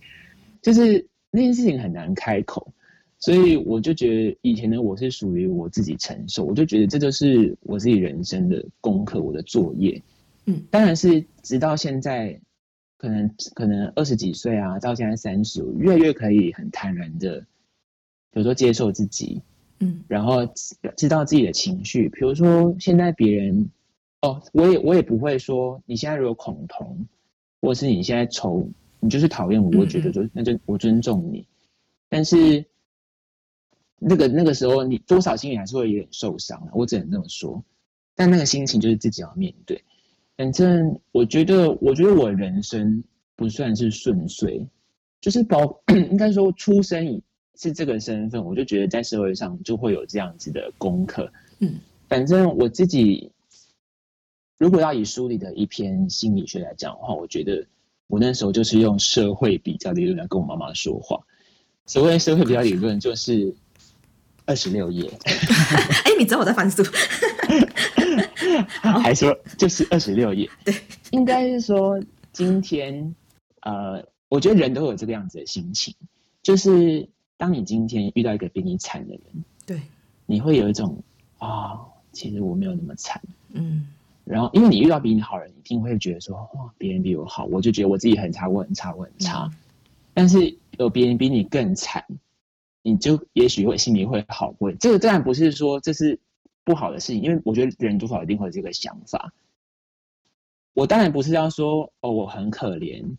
就是那件事情很难开口，所以我就觉得以前的我是属于我自己承受，我就觉得这就是我自己人生的功课，我的作业。嗯，当然是直到现在，可能可能二十几岁啊，到现在三十，越来越可以很坦然的，比如说接受自己，嗯，然后知道自己的情绪，比如说现在别人，哦，我也我也不会说你现在如果恐同，或是你现在愁，你就是讨厌我，我觉得就那就我尊重你，但是那个那个时候你多少心里还是会有点受伤，我只能这么说，但那个心情就是自己要面对。反正我觉得，我觉得我人生不算是顺遂，就是包 应该说出生是这个身份，我就觉得在社会上就会有这样子的功课。嗯，反正我自己如果要以书里的一篇心理学来讲的话，我觉得我那时候就是用社会比较理论来跟我妈妈说话。所谓社会比较理论，就是二十六页。哎，你知道我在翻书。还说就是二十六页，对，应该是说今天，呃，我觉得人都有这个样子的心情，就是当你今天遇到一个比你惨的人，对，你会有一种啊，其实我没有那么惨，嗯，然后因为你遇到比你好人，一定会觉得说哇，别人比我好，我就觉得我自己很差，我很差，我很差，嗯，但是有别人比你更惨，你就也许会心里会好过。这个当然不是说这是。不好的事情，因为我觉得人多少一定会有这个想法。我当然不是要说哦，我很可怜，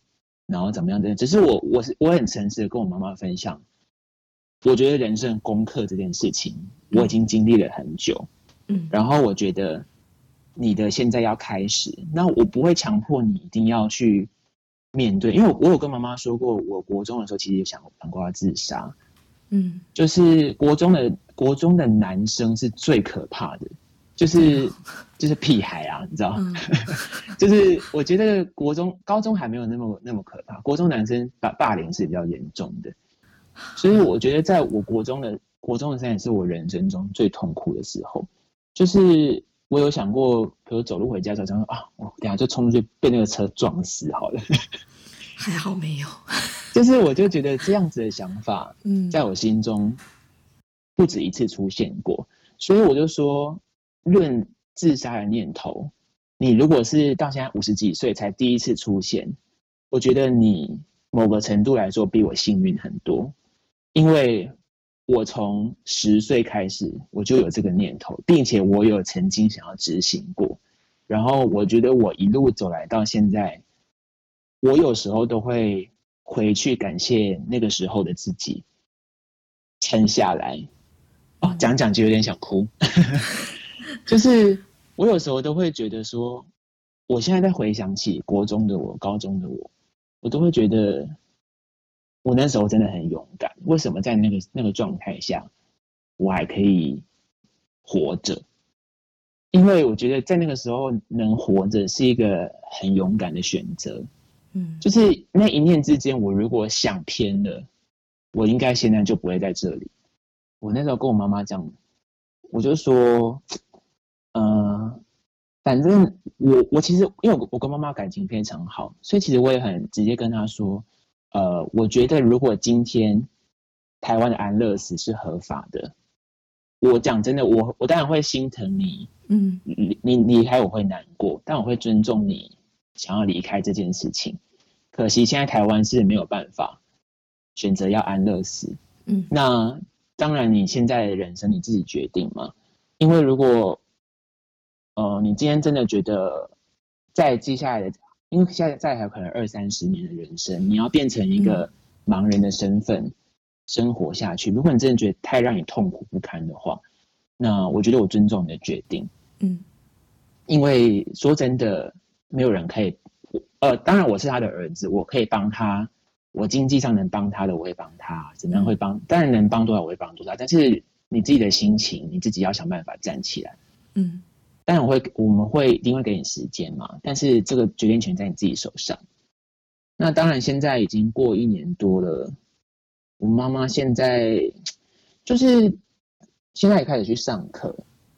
然后怎么样的，只是我我是我很诚实的跟我妈妈分享，我觉得人生功课这件事情，我已经经历了很久，嗯，然后我觉得你的现在要开始，那我不会强迫你一定要去面对，因为我我有跟妈妈说过，我国中的时候其实也想想过要自杀。嗯，就是国中的国中的男生是最可怕的，就是就是屁孩啊，你知道？嗯、就是我觉得国中、高中还没有那么那么可怕，国中男生霸霸凌是比较严重的，所以我觉得在我国中的国中的三年是我人生中最痛苦的时候，就是我有想过，比如走路回家的时候，想说啊，我等下就冲出去被那个车撞死好了，还好没有。就是我就觉得这样子的想法，嗯，在我心中不止一次出现过，所以我就说，论自杀的念头，你如果是到现在五十几岁才第一次出现，我觉得你某个程度来说比我幸运很多，因为我从十岁开始我就有这个念头，并且我有曾经想要执行过，然后我觉得我一路走来到现在，我有时候都会。回去感谢那个时候的自己，撑下来。哦，讲讲就有点想哭。就是我有时候都会觉得说，我现在在回想起国中的我、高中的我，我都会觉得我那时候真的很勇敢。为什么在那个那个状态下，我还可以活着？因为我觉得在那个时候能活着是一个很勇敢的选择。嗯，就是那一念之间，我如果想偏了，我应该现在就不会在这里。我那时候跟我妈妈讲，我就说，嗯、呃，反正我我其实因为我我跟妈妈感情非常好，所以其实我也很直接跟她说，呃，我觉得如果今天台湾的安乐死是合法的，我讲真的，我我当然会心疼你，嗯，你你离开我会难过，但我会尊重你。想要离开这件事情，可惜现在台湾是没有办法选择要安乐死。嗯，那当然你现在的人生你自己决定嘛。因为如果，呃，你今天真的觉得在接下来的，因为现在再还有可能二三十年的人生，你要变成一个盲人的身份生活下去，如果你真的觉得太让你痛苦不堪的话，那我觉得我尊重你的决定。嗯，因为说真的。没有人可以，呃，当然我是他的儿子，我可以帮他，我经济上能帮他的，我会帮他，怎么样会帮？当然能帮多少，我会帮多少。但是你自己的心情，你自己要想办法站起来。嗯，当然我会，我们会一定会给你时间嘛，但是这个决定权在你自己手上。那当然，现在已经过一年多了，我妈妈现在就是现在也开始去上课。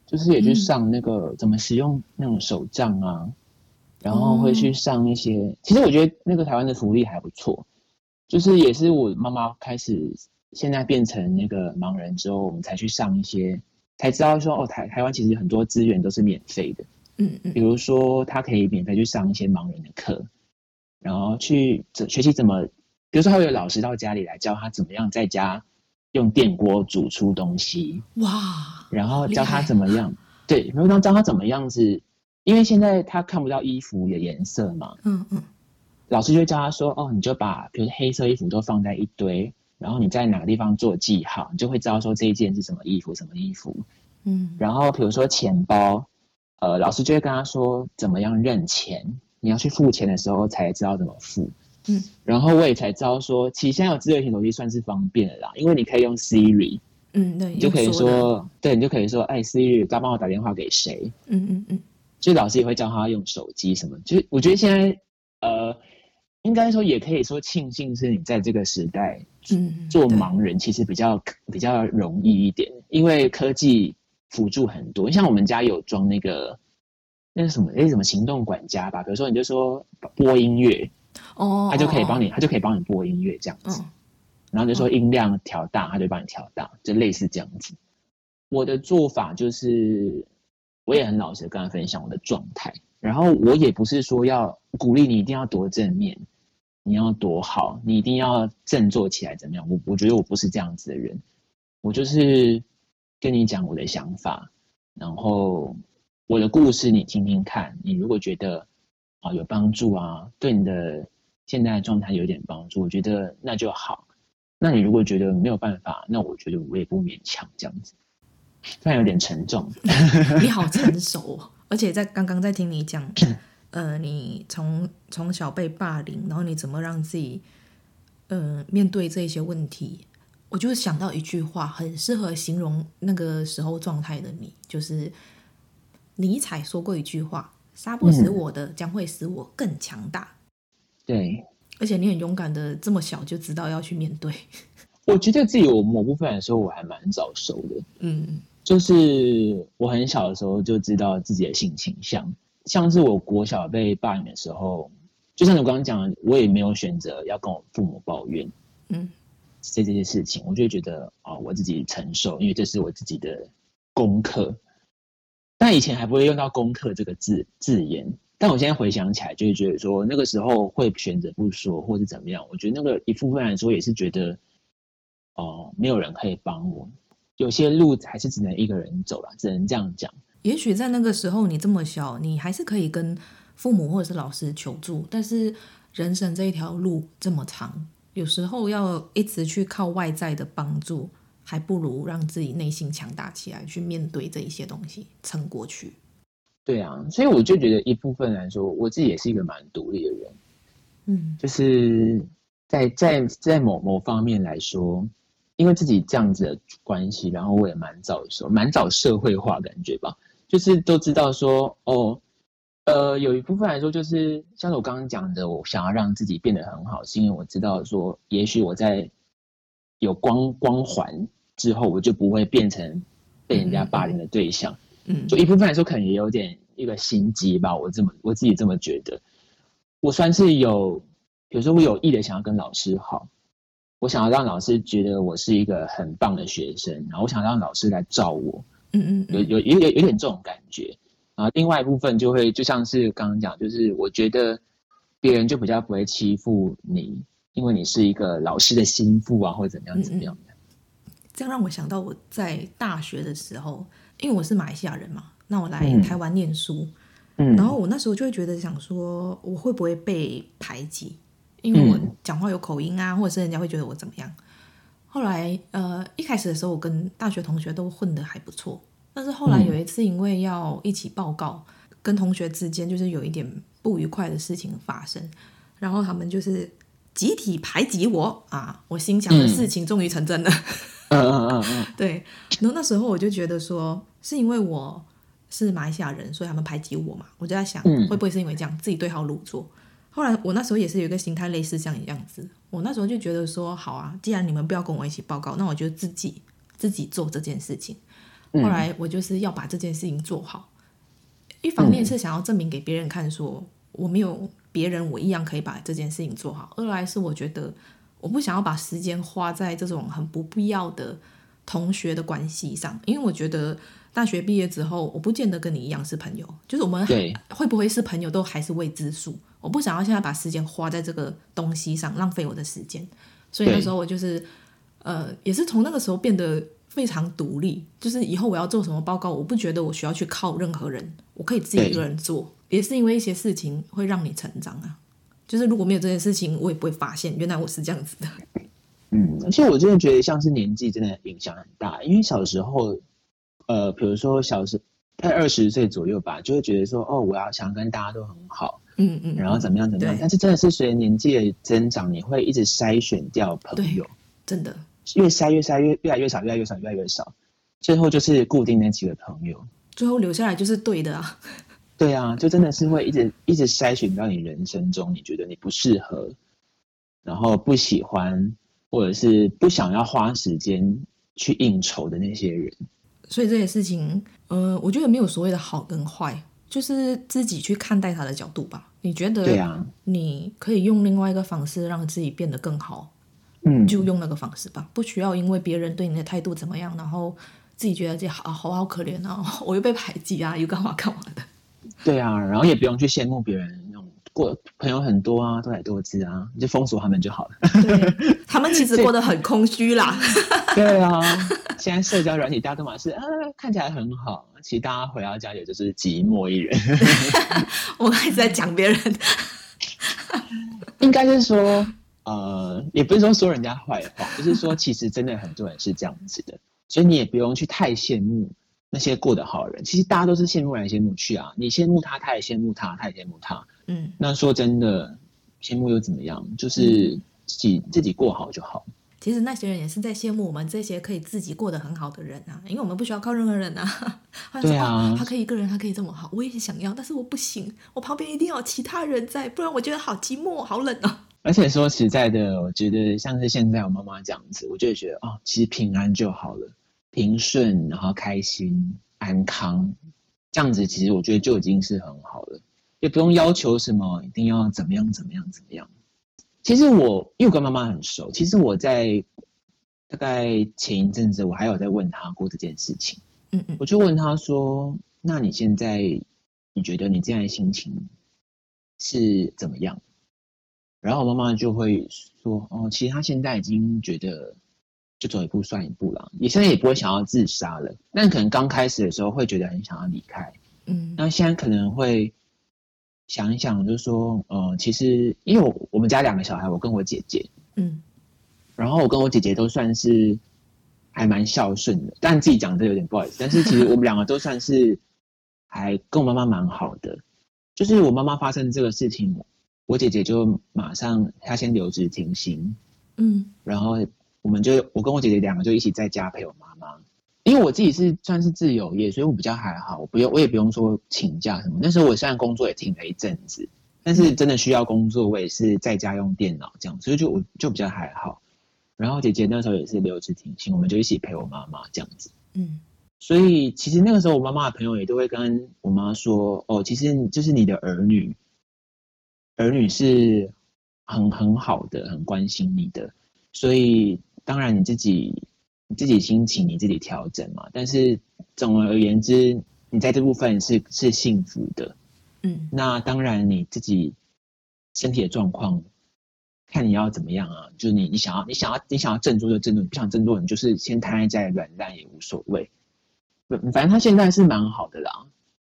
就是也去上那个怎么使用那种手账啊，嗯、然后会去上一些。哦、其实我觉得那个台湾的福利还不错，就是也是我妈妈开始现在变成那个盲人之后，我们才去上一些，才知道说哦，台台湾其实很多资源都是免费的。嗯嗯，比如说他可以免费去上一些盲人的课，然后去学习怎么，比如说他有老师到家里来教他怎么样在家用电锅煮出东西，哇，然后教他怎么样，对，然后教他怎么样子，因为现在他看不到衣服的颜色嘛，嗯嗯，老师就会教他说，哦，你就把比如黑色衣服都放在一堆，然后你在哪个地方做记号，你就会知道说这一件是什么衣服，什么衣服，嗯，然后比如说钱包。呃，老师就会跟他说怎么样认钱，你要去付钱的时候才知道怎么付。嗯，然后我也才知道说，其实现在有智慧型手机算是方便的啦，因为你可以用 Siri，嗯，对，你就可以说，说对，你就可以说，哎，Siri，他帮我打电话给谁？嗯嗯嗯，就老师也会教他用手机什么，就是我觉得现在，呃，应该说也可以说庆幸是你在这个时代，嗯，做盲人其实比较比较容易一点，因为科技。辅助很多，像我们家有装那个，那是什么？那什么行动管家吧？比如说，你就说播音乐，哦，他就可以帮你，他就可以帮你播音乐这样子。然后就说音量调大，他就帮你调大，就类似这样子。我的做法就是，我也很老实的跟他分享我的状态，然后我也不是说要鼓励你一定要多正面，你要多好，你一定要振作起来怎么样？我我觉得我不是这样子的人，我就是。跟你讲我的想法，然后我的故事你听听看，你如果觉得啊有帮助啊，对你的现在的状态有点帮助，我觉得那就好。那你如果觉得没有办法，那我觉得我也不勉强这样子。虽然有点沉重，你好成熟，而且在刚刚在听你讲，呃，你从从小被霸凌，然后你怎么让自己呃面对这些问题。我就想到一句话，很适合形容那个时候状态的你，就是尼采说过一句话：“杀不死我的，将会使我更强大。”对，而且你很勇敢的，这么小就知道要去面对。我觉得自己有某部分的时候，我还蛮早熟的。嗯，就是我很小的时候就知道自己的性倾向，像是我国小被霸凌的时候，就像你刚刚讲的，我也没有选择要跟我父母抱怨。嗯。这这些事情，我就觉得啊、哦，我自己承受，因为这是我自己的功课。但以前还不会用到“功课”这个字字眼，但我现在回想起来，就会觉得说，那个时候会选择不说，或是怎么样。我觉得那个一部分来说，也是觉得哦，没有人可以帮我，有些路还是只能一个人走了，只能这样讲。也许在那个时候，你这么小，你还是可以跟父母或者是老师求助，但是人生这一条路这么长。有时候要一直去靠外在的帮助，还不如让自己内心强大起来，去面对这一些东西，撑过去。对啊，所以我就觉得一部分来说，我自己也是一个蛮独立的人。嗯，就是在在在某某方面来说，因为自己这样子的关系，然后我也蛮早熟，蛮早社会化感觉吧，就是都知道说哦。呃，有一部分来说，就是像是我刚刚讲的，我想要让自己变得很好，是因为我知道说，也许我在有光光环之后，我就不会变成被人家霸凌的对象。嗯，就一部分来说，可能也有点一个心机吧。我这么我自己这么觉得，我算是有，有时候我有意的想要跟老师好，我想要让老师觉得我是一个很棒的学生，然后我想让老师来照我。嗯嗯，有有有有有点这种感觉。啊，另外一部分就会就像是刚刚讲，就是我觉得别人就比较不会欺负你，因为你是一个老师的心腹啊，或者怎么样怎么样的。这样让我想到我在大学的时候，因为我是马来西亚人嘛，那我来台湾念书，嗯，然后我那时候就会觉得想说，我会不会被排挤？因为我讲话有口音啊，或者是人家会觉得我怎么样？后来呃，一开始的时候，我跟大学同学都混得还不错。但是后来有一次，因为要一起报告，嗯、跟同学之间就是有一点不愉快的事情发生，然后他们就是集体排挤我啊！我心想的事情终于成真了。嗯嗯嗯嗯，对。然后那时候我就觉得说，是因为我是马来西亚人，所以他们排挤我嘛。我就在想，会不会是因为这样自己对号入座？后来我那时候也是有一个心态类似这样的样子。我那时候就觉得说，好啊，既然你们不要跟我一起报告，那我就自己自己做这件事情。后来我就是要把这件事情做好，一方面是想要证明给别人看，说我没有别人，我一样可以把这件事情做好；二来是我觉得我不想要把时间花在这种很不必要的同学的关系上，因为我觉得大学毕业之后，我不见得跟你一样是朋友，就是我们会不会是朋友都还是未知数。我不想要现在把时间花在这个东西上，浪费我的时间。所以那时候我就是，呃，也是从那个时候变得非常独立。就是以后我要做什么报告，我不觉得我需要去靠任何人，我可以自己一个人做。也是因为一些事情会让你成长啊。就是如果没有这件事情，我也不会发现原来我是这样子的。嗯，而且我真的觉得像是年纪真的影响很大，因为小时候，呃，比如说小时在二十岁左右吧，就会觉得说，哦，我要想跟大家都很好。嗯嗯，然后怎么样怎么样？但是真的是随着年纪的增长，你会一直筛选掉朋友，真的越筛越筛越越来越少，越来越少，越来越少，最后就是固定那几个朋友，最后留下来就是对的啊。对啊，就真的是会一直一直筛选到你人生中你觉得你不适合，然后不喜欢或者是不想要花时间去应酬的那些人。所以这些事情，呃，我觉得没有所谓的好跟坏。就是自己去看待他的角度吧。你觉得，你可以用另外一个方式让自己变得更好，嗯，就用那个方式吧，不需要因为别人对你的态度怎么样，然后自己觉得自己好好好可怜啊，我又被排挤啊，又干嘛干嘛的。对啊，然后也不用去羡慕别人过朋友很多啊，多来多姿啊，你就封锁他们就好了。对，他们其实 过得很空虚啦。对啊，现在社交软体大家都嘛是啊，看起来很好。其实大家回到家也就是寂寞一人。我还是在讲别人，应该是说，呃，也不是说说人家坏话，就是说，其实真的很多人是这样子的，所以你也不用去太羡慕那些过得好的人。其实大家都是羡慕来羡慕去啊，你羡慕他，他也羡慕他，他也羡慕他。嗯，那说真的，羡慕又怎么样？就是自己自己过好就好。其实那些人也是在羡慕我们这些可以自己过得很好的人啊，因为我们不需要靠任何人啊。对啊，他可以一个人，他可以这么好，我也想要，但是我不行，我旁边一定要有其他人在，不然我觉得好寂寞、好冷啊。而且说实在的，我觉得像是现在我妈妈这样子，我就觉得哦，其实平安就好了，平顺，然后开心、安康，这样子其实我觉得就已经是很好了，也不用要求什么一定要怎么样、怎么样、怎么样。其实我因为我跟妈妈很熟，其实我在大概前一阵子，我还有在问她过这件事情。嗯嗯，我就问她说：“那你现在你觉得你这样的心情是怎么样？”然后我妈妈就会说：“哦，其实她现在已经觉得就走一步算一步了，你现在也不会想要自杀了。但可能刚开始的时候会觉得很想要离开，嗯，那现在可能会。”想一想，就是说，呃，其实因为我我们家两个小孩，我跟我姐姐，嗯，然后我跟我姐姐都算是还蛮孝顺的，但自己讲这有点不好意思，但是其实我们两个都算是还跟我妈妈蛮好的。就是我妈妈发生这个事情，我姐姐就马上她先留职停薪，嗯，然后我们就我跟我姐姐两个就一起在家陪我妈妈。因为我自己是算是自由业，所以我比较还好，我不用，我也不用说请假什么。那时候我虽然工作也停了一阵子，但是真的需要工作，我也是在家用电脑这样，所以就我就比较还好。然后姐姐那时候也是留职停薪，我们就一起陪我妈妈这样子。嗯，所以其实那个时候我妈妈的朋友也都会跟我妈说：“哦，其实就是你的儿女，儿女是很很好的，很关心你的。所以当然你自己。”你自己心情你自己调整嘛，但是总而言之，你在这部分是是幸福的，嗯，那当然你自己身体的状况，看你要怎么样啊，就是你你想要你想要你想要振作就振作，你不想振作你就是先瘫在软烂也无所谓，反正他现在是蛮好的啦，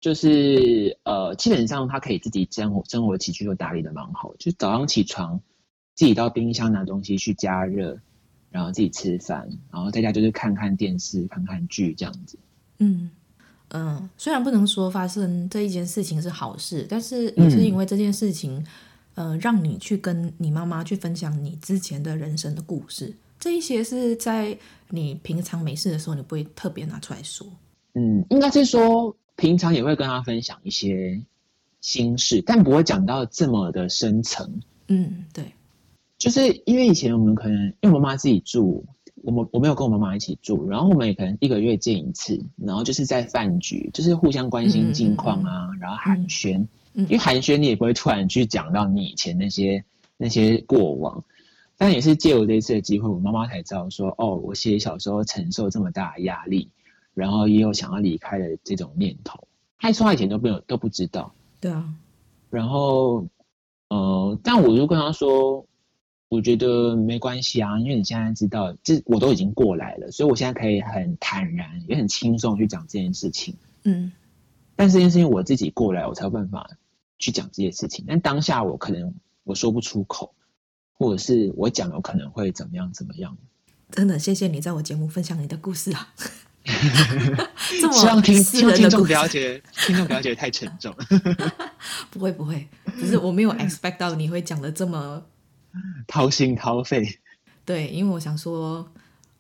就是呃基本上他可以自己生活生活起居都打理的蛮好，就早上起床自己到冰箱拿东西去加热。然后自己吃饭，然后在家就是看看电视、看看剧这样子。嗯嗯，虽然不能说发生这一件事情是好事，但是也是因为这件事情，嗯、呃，让你去跟你妈妈去分享你之前的人生的故事。这一些是在你平常没事的时候，你不会特别拿出来说。嗯，应该是说平常也会跟她分享一些心事，但不会讲到这么的深层。嗯，对。就是因为以前我们可能因为我妈妈自己住我们我没有跟我妈妈一起住，然后我们也可能一个月见一次，然后就是在饭局，就是互相关心近况啊，然后寒暄，因为寒暄你也不会突然去讲到你以前那些那些过往，但也是借我这一次的机会，我妈妈才知道说，哦，我其实小时候承受这么大的压力，然后也有想要离开的这种念头，她说她以前都没有都不知道，对啊，然后呃，但我就跟她说。我觉得没关系啊，因为你现在知道，这我都已经过来了，所以我现在可以很坦然，也很轻松去讲这件事情。嗯，但是这件事情我自己过来，我才有办法去讲这件事情。但当下我可能我说不出口，或者是我讲有可能会怎么样怎么样。真的，谢谢你在我节目分享你的故事啊！希望听听众不要觉得听众不要觉得太沉重。不会不会，只是我没有 expect 到你会讲的这么。掏心掏肺，对，因为我想说，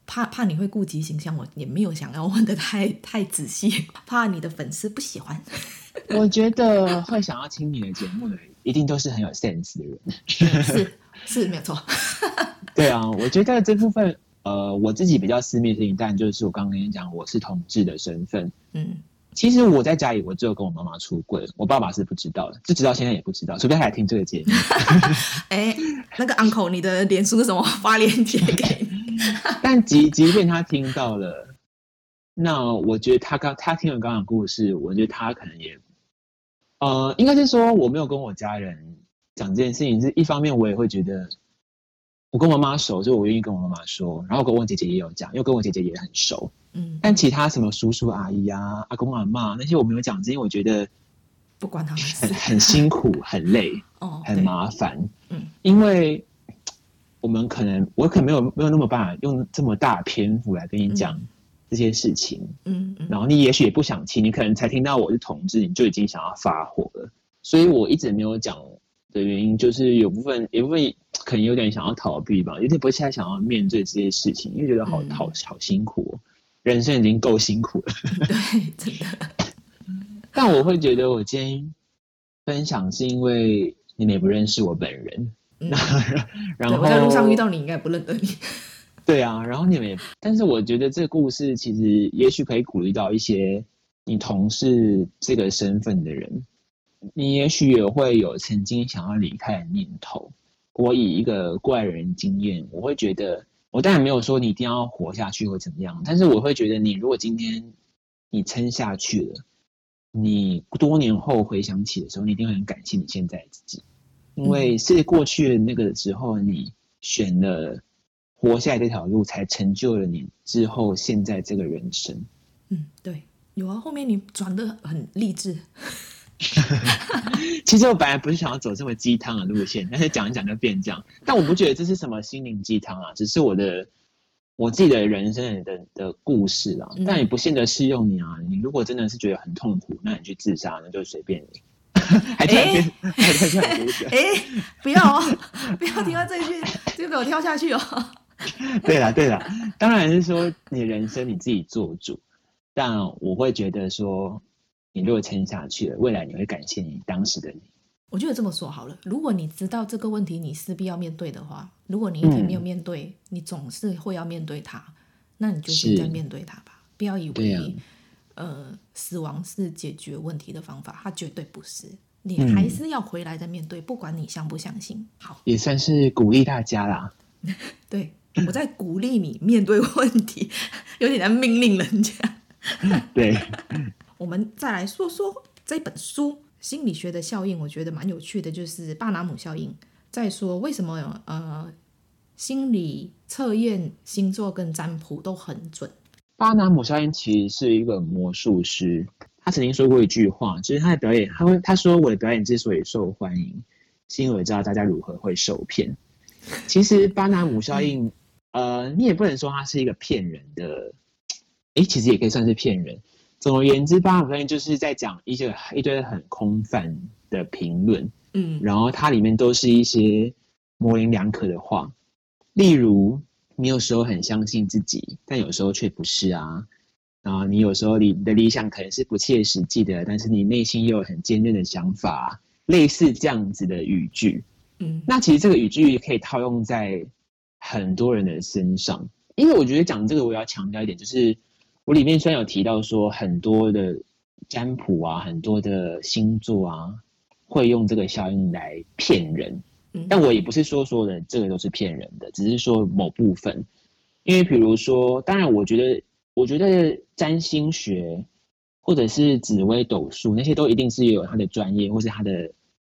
怕怕你会顾及形象，我也没有想要问的太太仔细，怕你的粉丝不喜欢。我觉得会想要听你的节目的人，一定都是很有 sense 的人。是是，没有错。对啊，我觉得这部分，呃，我自己比较私密的事情，但就是我刚刚跟你讲，我是同志的身份，嗯。其实我在家里，我只有跟我妈妈出柜，我爸爸是不知道的，就直到现在也不知道，除非他来听这个节目。哎、欸，那个 uncle，你的脸书是什么？发链接给你。但即即便他听到了，那我觉得他刚他听了刚刚的故事，我觉得他可能也，呃，应该是说我没有跟我家人讲这件事情，是一方面我也会觉得，我跟我妈妈熟，所以我愿意跟我妈妈说，然后跟我姐姐也有讲，因为跟我姐姐也很熟。嗯，但其他什么叔叔阿姨啊、阿公阿嬷那些我没有讲，是因为我觉得不管他们很很辛苦、很累、哦，很麻烦。嗯，因为我们可能我可能没有没有那么办法用这么大篇幅来跟你讲这些事情。嗯嗯，然后你也许也不想听，你可能才听到我是同志，你就已经想要发火了。所以我一直没有讲的原因，就是有部分有部分可能有点想要逃避吧，有点不太想要面对这些事情，因为觉得好好、嗯、好辛苦、哦。人生已经够辛苦了，对，真的。但我会觉得，我今天分享是因为你们也不认识我本人，嗯、然后我在路上遇到你，应该不认得你。对啊，然后你们也，但是我觉得这个故事其实也许可以鼓励到一些你同事这个身份的人，你也许也会有曾经想要离开的念头。我以一个过来人经验，我会觉得。我当然没有说你一定要活下去或怎么样，但是我会觉得你如果今天你撑下去了，你多年后回想起的时候，你一定会很感谢你现在自己，因为是过去的那个时候你选了活下来这条路，才成就了你之后现在这个人生。嗯，对，有啊，后面你转的很励志。其实我本来不是想要走这么鸡汤的路线，但是讲一讲就变这样。但我不觉得这是什么心灵鸡汤啊，只是我的我自己的人生的的故事啊。但也不见得适用你啊。你如果真的是觉得很痛苦，那你去自杀，那就随便你。还在这边，还在这边。哎，不要哦，不要听到这一句，就给我跳下去哦。对了对了，当然是说你人生你自己做主，但我会觉得说。你如果撑下去了，未来你会感谢你当时的你。我觉得这么说好了，如果你知道这个问题你势必要面对的话，如果你一天没有面对，嗯、你总是会要面对它，那你就现在面对它吧。不要以为、啊、呃死亡是解决问题的方法，它绝对不是。你还是要回来再面对，嗯、不管你相不相信。好，也算是鼓励大家啦。对，我在鼓励你面对问题，有点在命令人家。对。我们再来说说这本书心理学的效应，我觉得蛮有趣的，就是巴纳姆效应。再说为什么呃，心理测验、星座跟占卜都很准。巴纳姆效应其实是一个魔术师，他曾经说过一句话，就是他的表演，他会他说我的表演之所以受欢迎，是因为我知道大家如何会受骗。其实巴纳姆效应，呃，你也不能说他是一个骗人的，诶，其实也可以算是骗人。总而言之，巴纳姆效应就是在讲一些一堆很空泛的评论，嗯，然后它里面都是一些模棱两可的话，例如你有时候很相信自己，但有时候却不是啊，然后你有时候你的理想可能是不切实际的，但是你内心又有很坚韧的想法，类似这样子的语句，嗯，那其实这个语句也可以套用在很多人的身上。因为我觉得讲这个，我要强调一点，就是我里面虽然有提到说很多的占卜啊，很多的星座啊，会用这个效应来骗人，但我也不是说所有的这个都是骗人的，只是说某部分。因为比如说，当然，我觉得，我觉得占星学或者是紫微斗数那些，都一定是有它的专业或是它的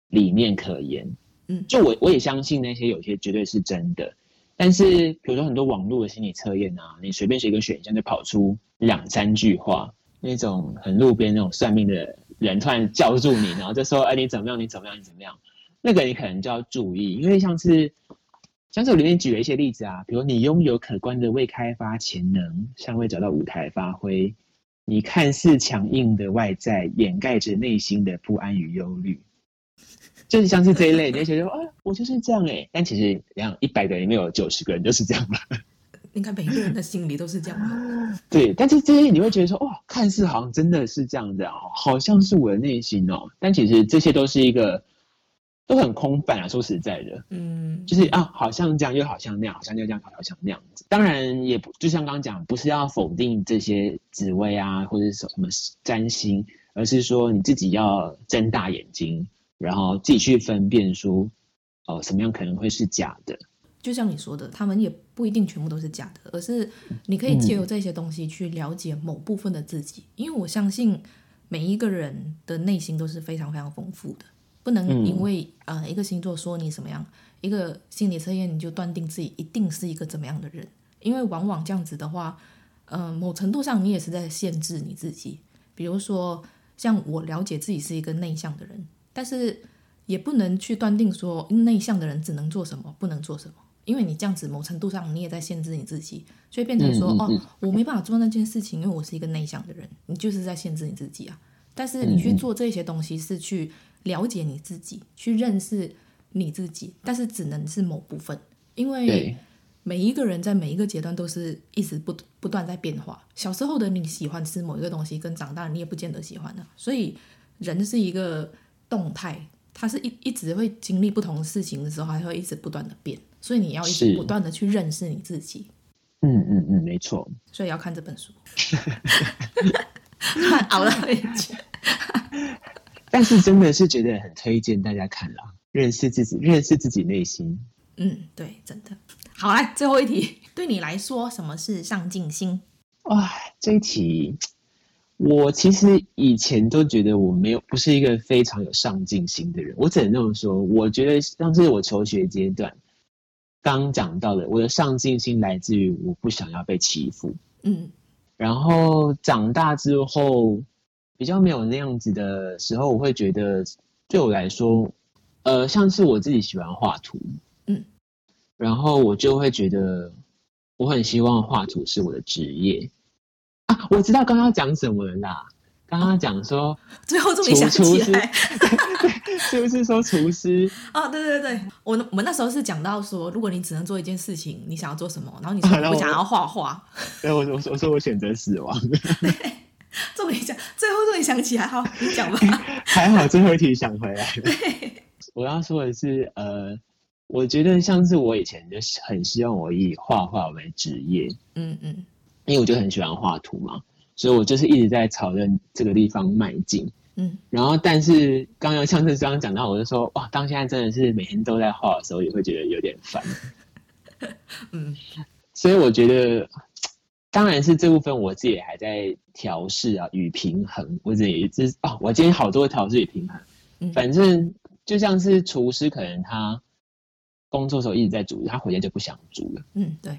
理念可言。嗯，就我我也相信那些有些绝对是真的。但是，比如说很多网络的心理测验啊，你随便写一个选项就跑出两三句话，那种很路边那种算命的人突然叫住你，然后就说：“哎，你怎么样？你怎么样？你怎么样？”那个你可能就要注意，因为像是像是我里面举了一些例子啊，比如你拥有可观的未开发潜能，尚未找到舞台发挥；你看似强硬的外在，掩盖着内心的不安与忧虑。就是像是这一类，你会觉得啊，我就是这样哎、欸，但其实两一百个人里面有九十个人就是这样吧？你看每一个人的心里都是这样吗？对，但是这些你会觉得说，哇，看似好像真的是这样的哦，好像是我的内心哦，但其实这些都是一个都很空泛啊。说实在的，嗯，就是啊，好像这样，又好像那样，好像又这样，好像那样子。当然也不就像刚刚讲，不是要否定这些职位啊，或者是什么占星，而是说你自己要睁大眼睛。然后自己去分辨出，哦，什么样可能会是假的？就像你说的，他们也不一定全部都是假的，而是你可以借由这些东西去了解某部分的自己。嗯、因为我相信每一个人的内心都是非常非常丰富的，不能因为、嗯、呃一个星座说你什么样，一个心理测验你就断定自己一定是一个怎么样的人。因为往往这样子的话，呃，某程度上你也是在限制你自己。比如说，像我了解自己是一个内向的人。但是也不能去断定说内向的人只能做什么，不能做什么，因为你这样子某程度上你也在限制你自己，所以变成说哦，我没办法做那件事情，因为我是一个内向的人，你就是在限制你自己啊。但是你去做这些东西是去了解你自己，去认识你自己，但是只能是某部分，因为每一个人在每一个阶段都是一直不不断在变化。小时候的你喜欢吃某一个东西，跟长大你也不见得喜欢的，所以人是一个。动态，它是一一直会经历不同的事情的时候，还会一直不断的变，所以你要一直不断的去认识你自己。嗯嗯嗯，没错。所以要看这本书。熬了一句。但是真的是觉得很推荐大家看啦，认识自己，认识自己内心。嗯，对，真的。好，来最后一题，对你来说，什么是上进心？哇，这一题。我其实以前都觉得我没有不是一个非常有上进心的人，我只能这么说。我觉得像是我求学阶段刚讲到的，我的上进心来自于我不想要被欺负。嗯，然后长大之后比较没有那样子的时候，我会觉得对我来说，呃，像是我自己喜欢画图，嗯，然后我就会觉得我很希望画图是我的职业。啊，我知道刚刚讲什么了啦。刚刚讲说，最后终于想起来，是不是说厨师？哦，对对对，我我们那时候是讲到说，如果你只能做一件事情，你想要做什么？然后你说我想要画画。对，我我我说我选择死亡。对，终于讲，最后终于想起来，好，你讲吧。还好最后一题想回来了。对，我要说的是，呃，我觉得像是我以前就很希望我以画画为职业。嗯嗯。因为我就很喜欢画图嘛，所以我就是一直在朝着这个地方迈进。嗯，然后但是刚刚像是刚刚讲到，我就说哇，当现在真的是每天都在画的时候，也会觉得有点烦。嗯，所以我觉得，当然是这部分我自己也还在调试啊，与平衡。我自己也是哦，我今天好多调试与平衡。嗯，反正就像是厨师，可能他工作的时候一直在煮，他回家就不想煮了。嗯，对。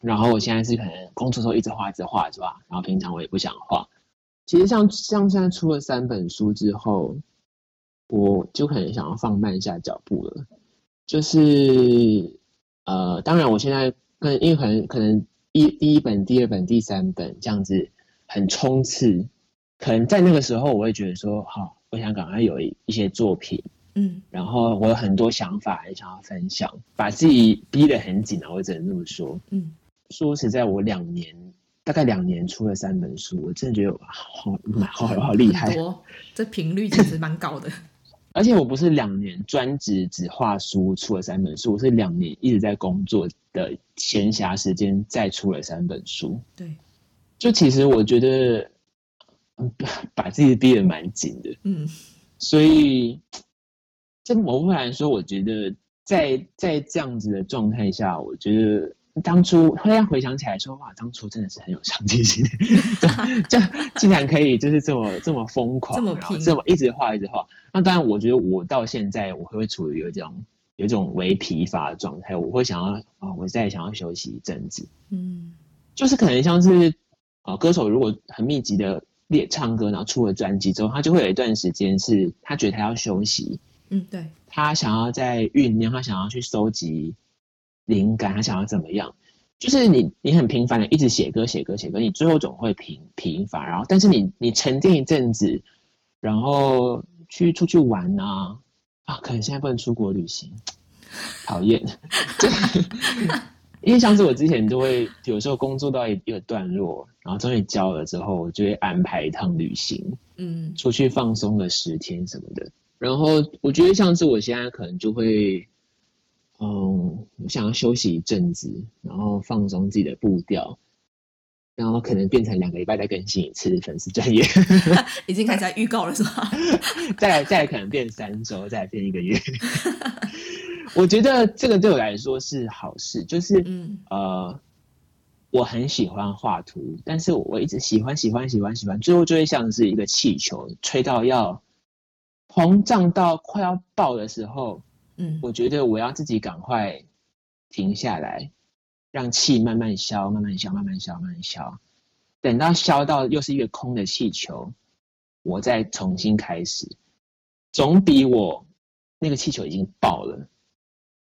然后我现在是可能工作时候一直画一直画是吧？然后平常我也不想画。其实像像现在出了三本书之后，我就可能想要放慢一下脚步了。就是呃，当然我现在跟因为可能可能一第一本、第二本、第三本这样子很冲刺，可能在那个时候我会觉得说，好，我想赶快有一一些作品，嗯，然后我有很多想法很想要分享，把自己逼得很紧啊，我只能这么说，嗯。说实在，我两年大概两年出了三本书，我真的觉得好好好好厉害。这频率其实蛮高的。而且我不是两年专职只画书出了三本书，我是两年一直在工作的闲暇时间再出了三本书。对，就其实我觉得，把自己逼得蛮紧的。嗯，所以，这某部分来说，我觉得在在这样子的状态下，我觉得。当初突然回想起来说，哇，当初真的是很有上进心，就竟然可以就是这么这么疯狂，这么拼，这么一直画一直画。那当然，我觉得我到现在我会处于有一种有一种微疲乏的状态，我会想要啊、哦，我再想要休息一阵子。嗯，就是可能像是啊，歌手如果很密集的练唱歌，然后出了专辑之后，他就会有一段时间是他觉得他要休息。嗯，对，他想要在酝酿，他想要去收集。灵感，他想要怎么样？就是你，你很频繁的一直写歌，写歌，写歌，你最后总会疲疲乏。然后，但是你，你沉淀一阵子，然后去出去玩啊啊！可能现在不能出国旅行，讨厌。因为像是我之前都会有时候工作到一个段落，然后终于交了之后，我就会安排一趟旅行，嗯，出去放松个十天什么的。然后我觉得像是我现在可能就会。嗯，我想要休息一阵子，然后放松自己的步调，然后可能变成两个礼拜再更新一次粉丝专业，已经开始在预告了是吧？再来再来可能变三周，再来变一个月。我觉得这个对我来说是好事，就是嗯呃，我很喜欢画图，但是我一直喜欢喜欢喜欢喜欢，最后就会像是一个气球，吹到要膨胀到快要爆的时候。嗯，我觉得我要自己赶快停下来，让气慢慢消，慢慢消，慢慢消，慢慢消。等到消到又是一个空的气球，我再重新开始，总比我那个气球已经爆了，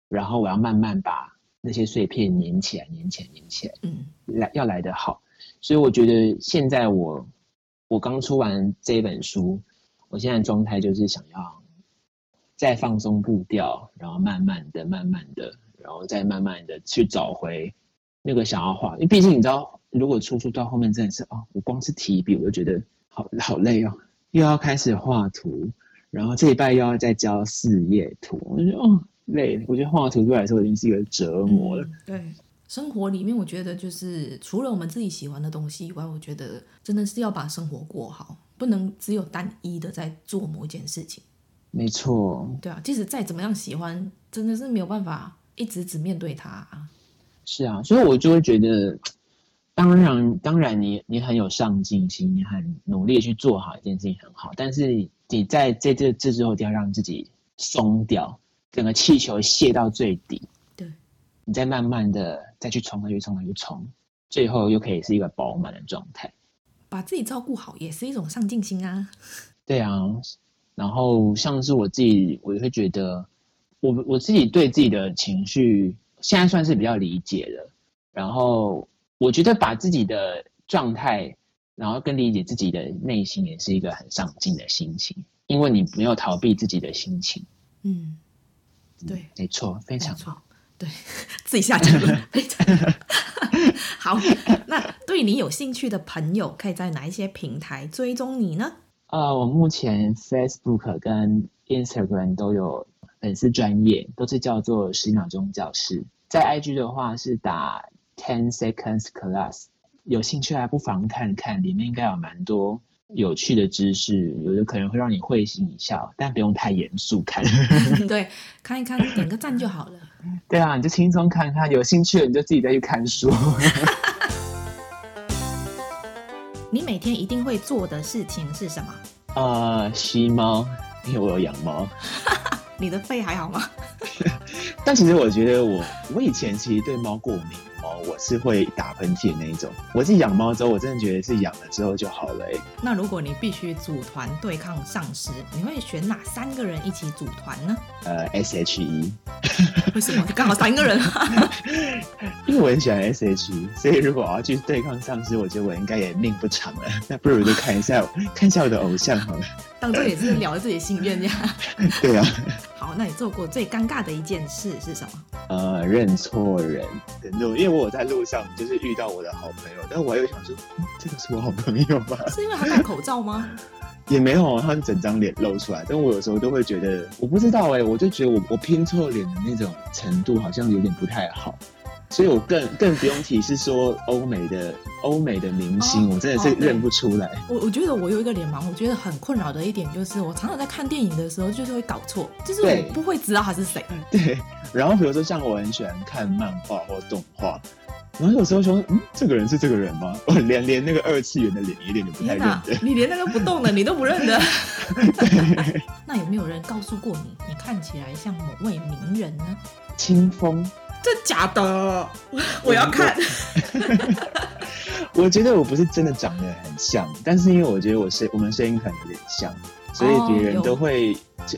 然后我要慢慢把那些碎片粘起来，粘起来，粘起来，嗯，来要来的好。所以我觉得现在我我刚出完这本书，我现在状态就是想要。再放松步调，然后慢慢的、慢慢的，然后再慢慢的去找回那个想要画。因为毕竟你知道，如果出书到后面真的是哦，我光是提笔我就觉得好好累哦，又要开始画图，然后这一拜又要再交四页图，我就觉得哦累。我觉得画图对我来说已经是一个折磨了。对，生活里面我觉得就是除了我们自己喜欢的东西以外，我觉得真的是要把生活过好，不能只有单一的在做某一件事情。没错，对啊，即使再怎么样喜欢，真的是没有办法一直只面对他啊。是啊，所以我就会觉得，当然，当然你，你你很有上进心，你很努力去做好一件事情很好，但是你在这这这之后，一定要让自己松掉，整个气球泄到最底，对，你再慢慢的再去冲，再去冲，再去冲，最后又可以是一个饱满的状态。把自己照顾好也是一种上进心啊。对啊。然后像是我自己，我会觉得我，我我自己对自己的情绪现在算是比较理解了。然后我觉得把自己的状态，然后更理解自己的内心，也是一个很上进的心情，因为你没有逃避自己的心情。嗯，对，没错，非常好。对，自己下结论，非常 好。那对你有兴趣的朋友，可以在哪一些平台追踪你呢？呃，我目前 Facebook 跟 Instagram 都有粉丝专业，都是叫做十秒钟教室。在 IG 的话是打 Ten Seconds Class，有兴趣还不妨看看，里面应该有蛮多有趣的知识，有的可能会让你会心一笑，但不用太严肃看。对，看一看，点个赞就好了。对啊，你就轻松看看，有兴趣了你就自己再去看书。你每天一定会做的事情是什么？呃，吸猫，因为我有养猫。你的肺还好吗？但其实我觉得我，我以前其实对猫过敏。我是会打喷嚏的那一种。我是养猫之后，我真的觉得是养了之后就好了。欸。那如果你必须组团对抗丧尸，你会选哪三个人一起组团呢？呃，S H E。为什么？刚好三个人啊。因为我很喜欢 S H E，所以如果我要去对抗丧尸，我觉得我应该也命不长了。那不如就看一下，看一下我的偶像好了。当做也是聊了自己的心愿呀。对啊。好，那你做过最尴尬的一件事是什么？呃，认错人的路，因为我在路上就是遇到我的好朋友，但我又想说，嗯，这个是我好朋友吗？是因为他戴口罩吗？也没有，他整张脸露出来。但我有时候都会觉得，我不知道哎，我就觉得我我拼错脸的那种程度好像有点不太好。所以我更更不用提，是说欧美的欧美的明星，哦、我真的是认不出来。哦、我我觉得我有一个脸盲，我觉得很困扰的一点就是，我常常在看电影的时候，就是会搞错，就是我不会知道他是谁。对。然后比如说像我很喜欢看漫画或动画，然后有时候说，嗯，这个人是这个人吗？我连连那个二次元的脸一点都不太认得。你连那个不动的你都不认得？对。那有没有人告诉过你，你看起来像某位名人呢？清风。真假的，我要看。我觉得我不是真的长得很像，但是因为我觉得我声我们声音可能有点像，所以别人都会。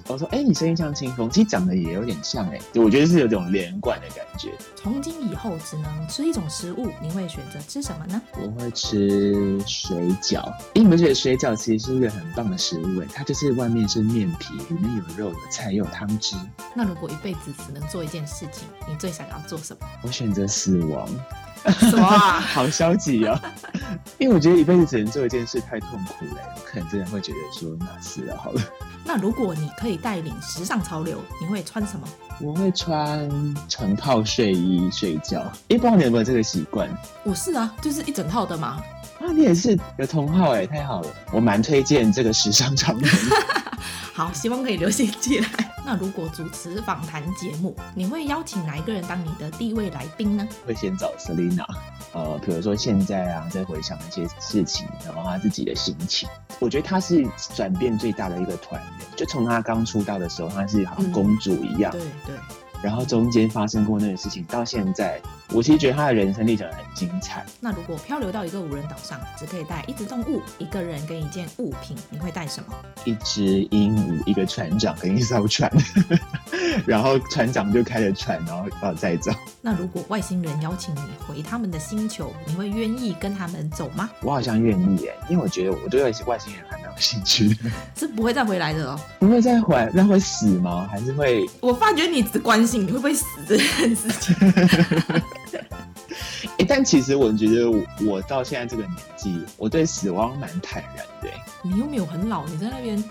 Oh, 我说：“哎、欸，你声音像清风，其实长得也有点像哎、欸，我觉得是有种连贯的感觉。”从今以后只能吃一种食物，你会选择吃什么呢？我会吃水饺。哎、欸，你们觉得水饺其实是一个很棒的食物哎，它就是外面是面皮，里面有肉、有菜、有汤汁。那如果一辈子只能做一件事情，你最想要做什么？我选择死亡。什么啊？好消极哦！因为我觉得一辈子只能做一件事太痛苦了，我可能真的会觉得说，那死了好了。那如果你可以带领时尚潮流，你会穿什么？我会穿成套睡衣睡觉。哎，不知道你有没有这个习惯？我是啊，就是一整套的嘛。啊，你也是有同好哎，太好了！我蛮推荐这个时尚潮流。好，希望可以流行起来。那如果主持访谈节目，你会邀请哪一个人当你的第一位来宾呢？会先找 Selina，呃，比如说现在啊，在回想一些事情，然后他自己的心情。我觉得他是转变最大的一个团员，就从他刚出道的时候，他是好像公主一样。嗯、对对。然后中间发生过那个事情，到现在，我其实觉得他的人生历程很精彩。那如果漂流到一个无人岛上，只可以带一只动物、一个人跟一件物品，你会带什么？一只鹦鹉、一个船长跟一艘船，然后船长就开着船，然后把我载走。那如果外星人邀请你回他们的星球，你会愿意跟他们走吗？我好像愿意耶，因为我觉得我对外星外星人还蛮有兴趣的。是不会再回来的哦？不会再回来，那会死吗？还是会？我发觉你只关心你会不会死这件事情。欸，但其实我觉得我，我到现在这个年纪，我对死亡蛮坦然的。你又没有很老，你在那边。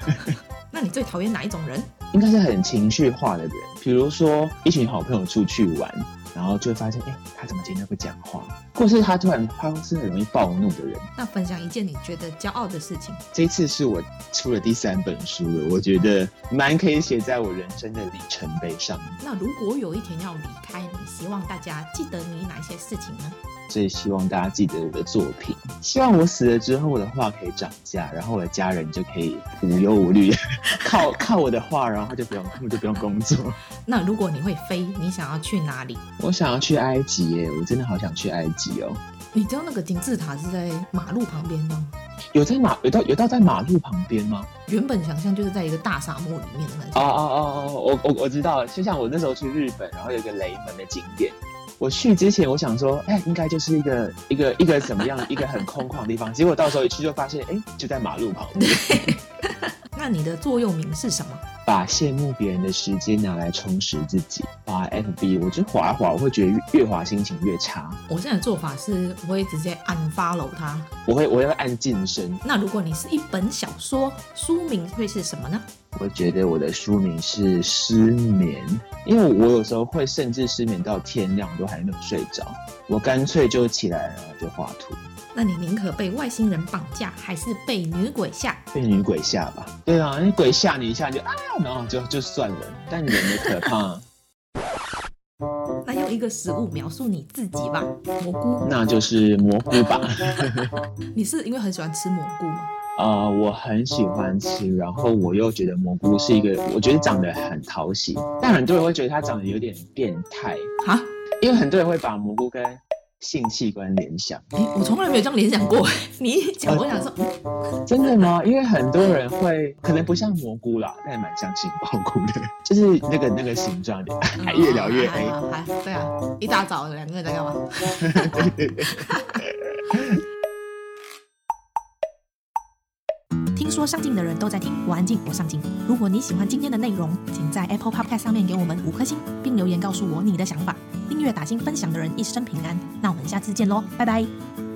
那你最讨厌哪一种人？应该是很情绪化的人，比如说一群好朋友出去玩，然后就会发现，哎、欸，他怎么今天不讲话？或是他突然，他是很容易暴怒的人。那分享一件你觉得骄傲的事情。这次是我出了第三本书了，我觉得蛮可以写在我人生的里程碑上。那如果有一天要离开，你希望大家记得你哪一些事情呢？最希望大家记得我的作品，希望我死了之后，我的画可以涨价，然后我的家人就可以无忧无虑，靠靠我的画，然后就不用，就不用工作。那如果你会飞，你想要去哪里？我想要去埃及耶，我真的好想去埃及哦。你知道那个金字塔是在马路旁边吗？有在马有到有到在马路旁边吗？原本想象就是在一个大沙漠里面的那种。哦哦哦哦，我我我知道了，就像我那时候去日本，然后有一个雷门的景点。我去之前，我想说，哎、欸，应该就是一个一个一个怎么样，一个很空旷的地方。结果到时候一去就发现，哎、欸，就在马路旁边。那你的座右铭是什么？把羡慕别人的时间拿来充实自己。滑 FB，我就滑一滑，我会觉得越滑心情越差。我现在的做法是，我会直接 unfollow 他。我会，我要按晋升。那如果你是一本小说，书名会是什么呢？我觉得我的书名是失眠，因为我有时候会甚至失眠到天亮都还没有睡着，我干脆就起来然后就画图。那你宁可被外星人绑架，还是被女鬼吓？被女鬼吓吧。对啊，那鬼吓你一下就啊，然后就就算了。但人的可怕。那用一个食物描述你自己吧，蘑菇。那就是蘑菇吧。你是因为很喜欢吃蘑菇吗？啊、呃，我很喜欢吃，然后我又觉得蘑菇是一个，我觉得长得很讨喜，但很多人会觉得它长得有点变态哈，因为很多人会把蘑菇跟性器官联想。哎，我从来没有这样联想过。你一讲，我想说，呃，真的吗？因为很多人会，可能不像蘑菇啦，但也蛮像杏鲍菇的，就是那个那个形状的，还越聊越黑。还，还对啊，一大早两个人在干嘛？对对对。说上镜的人都在听，我安静，我上镜。如果你喜欢今天的内容，请在 Apple Podcast 上面给我们五颗星，并留言告诉我你的想法。订阅、打新、分享的人一生平安。那我们下次见喽，拜拜。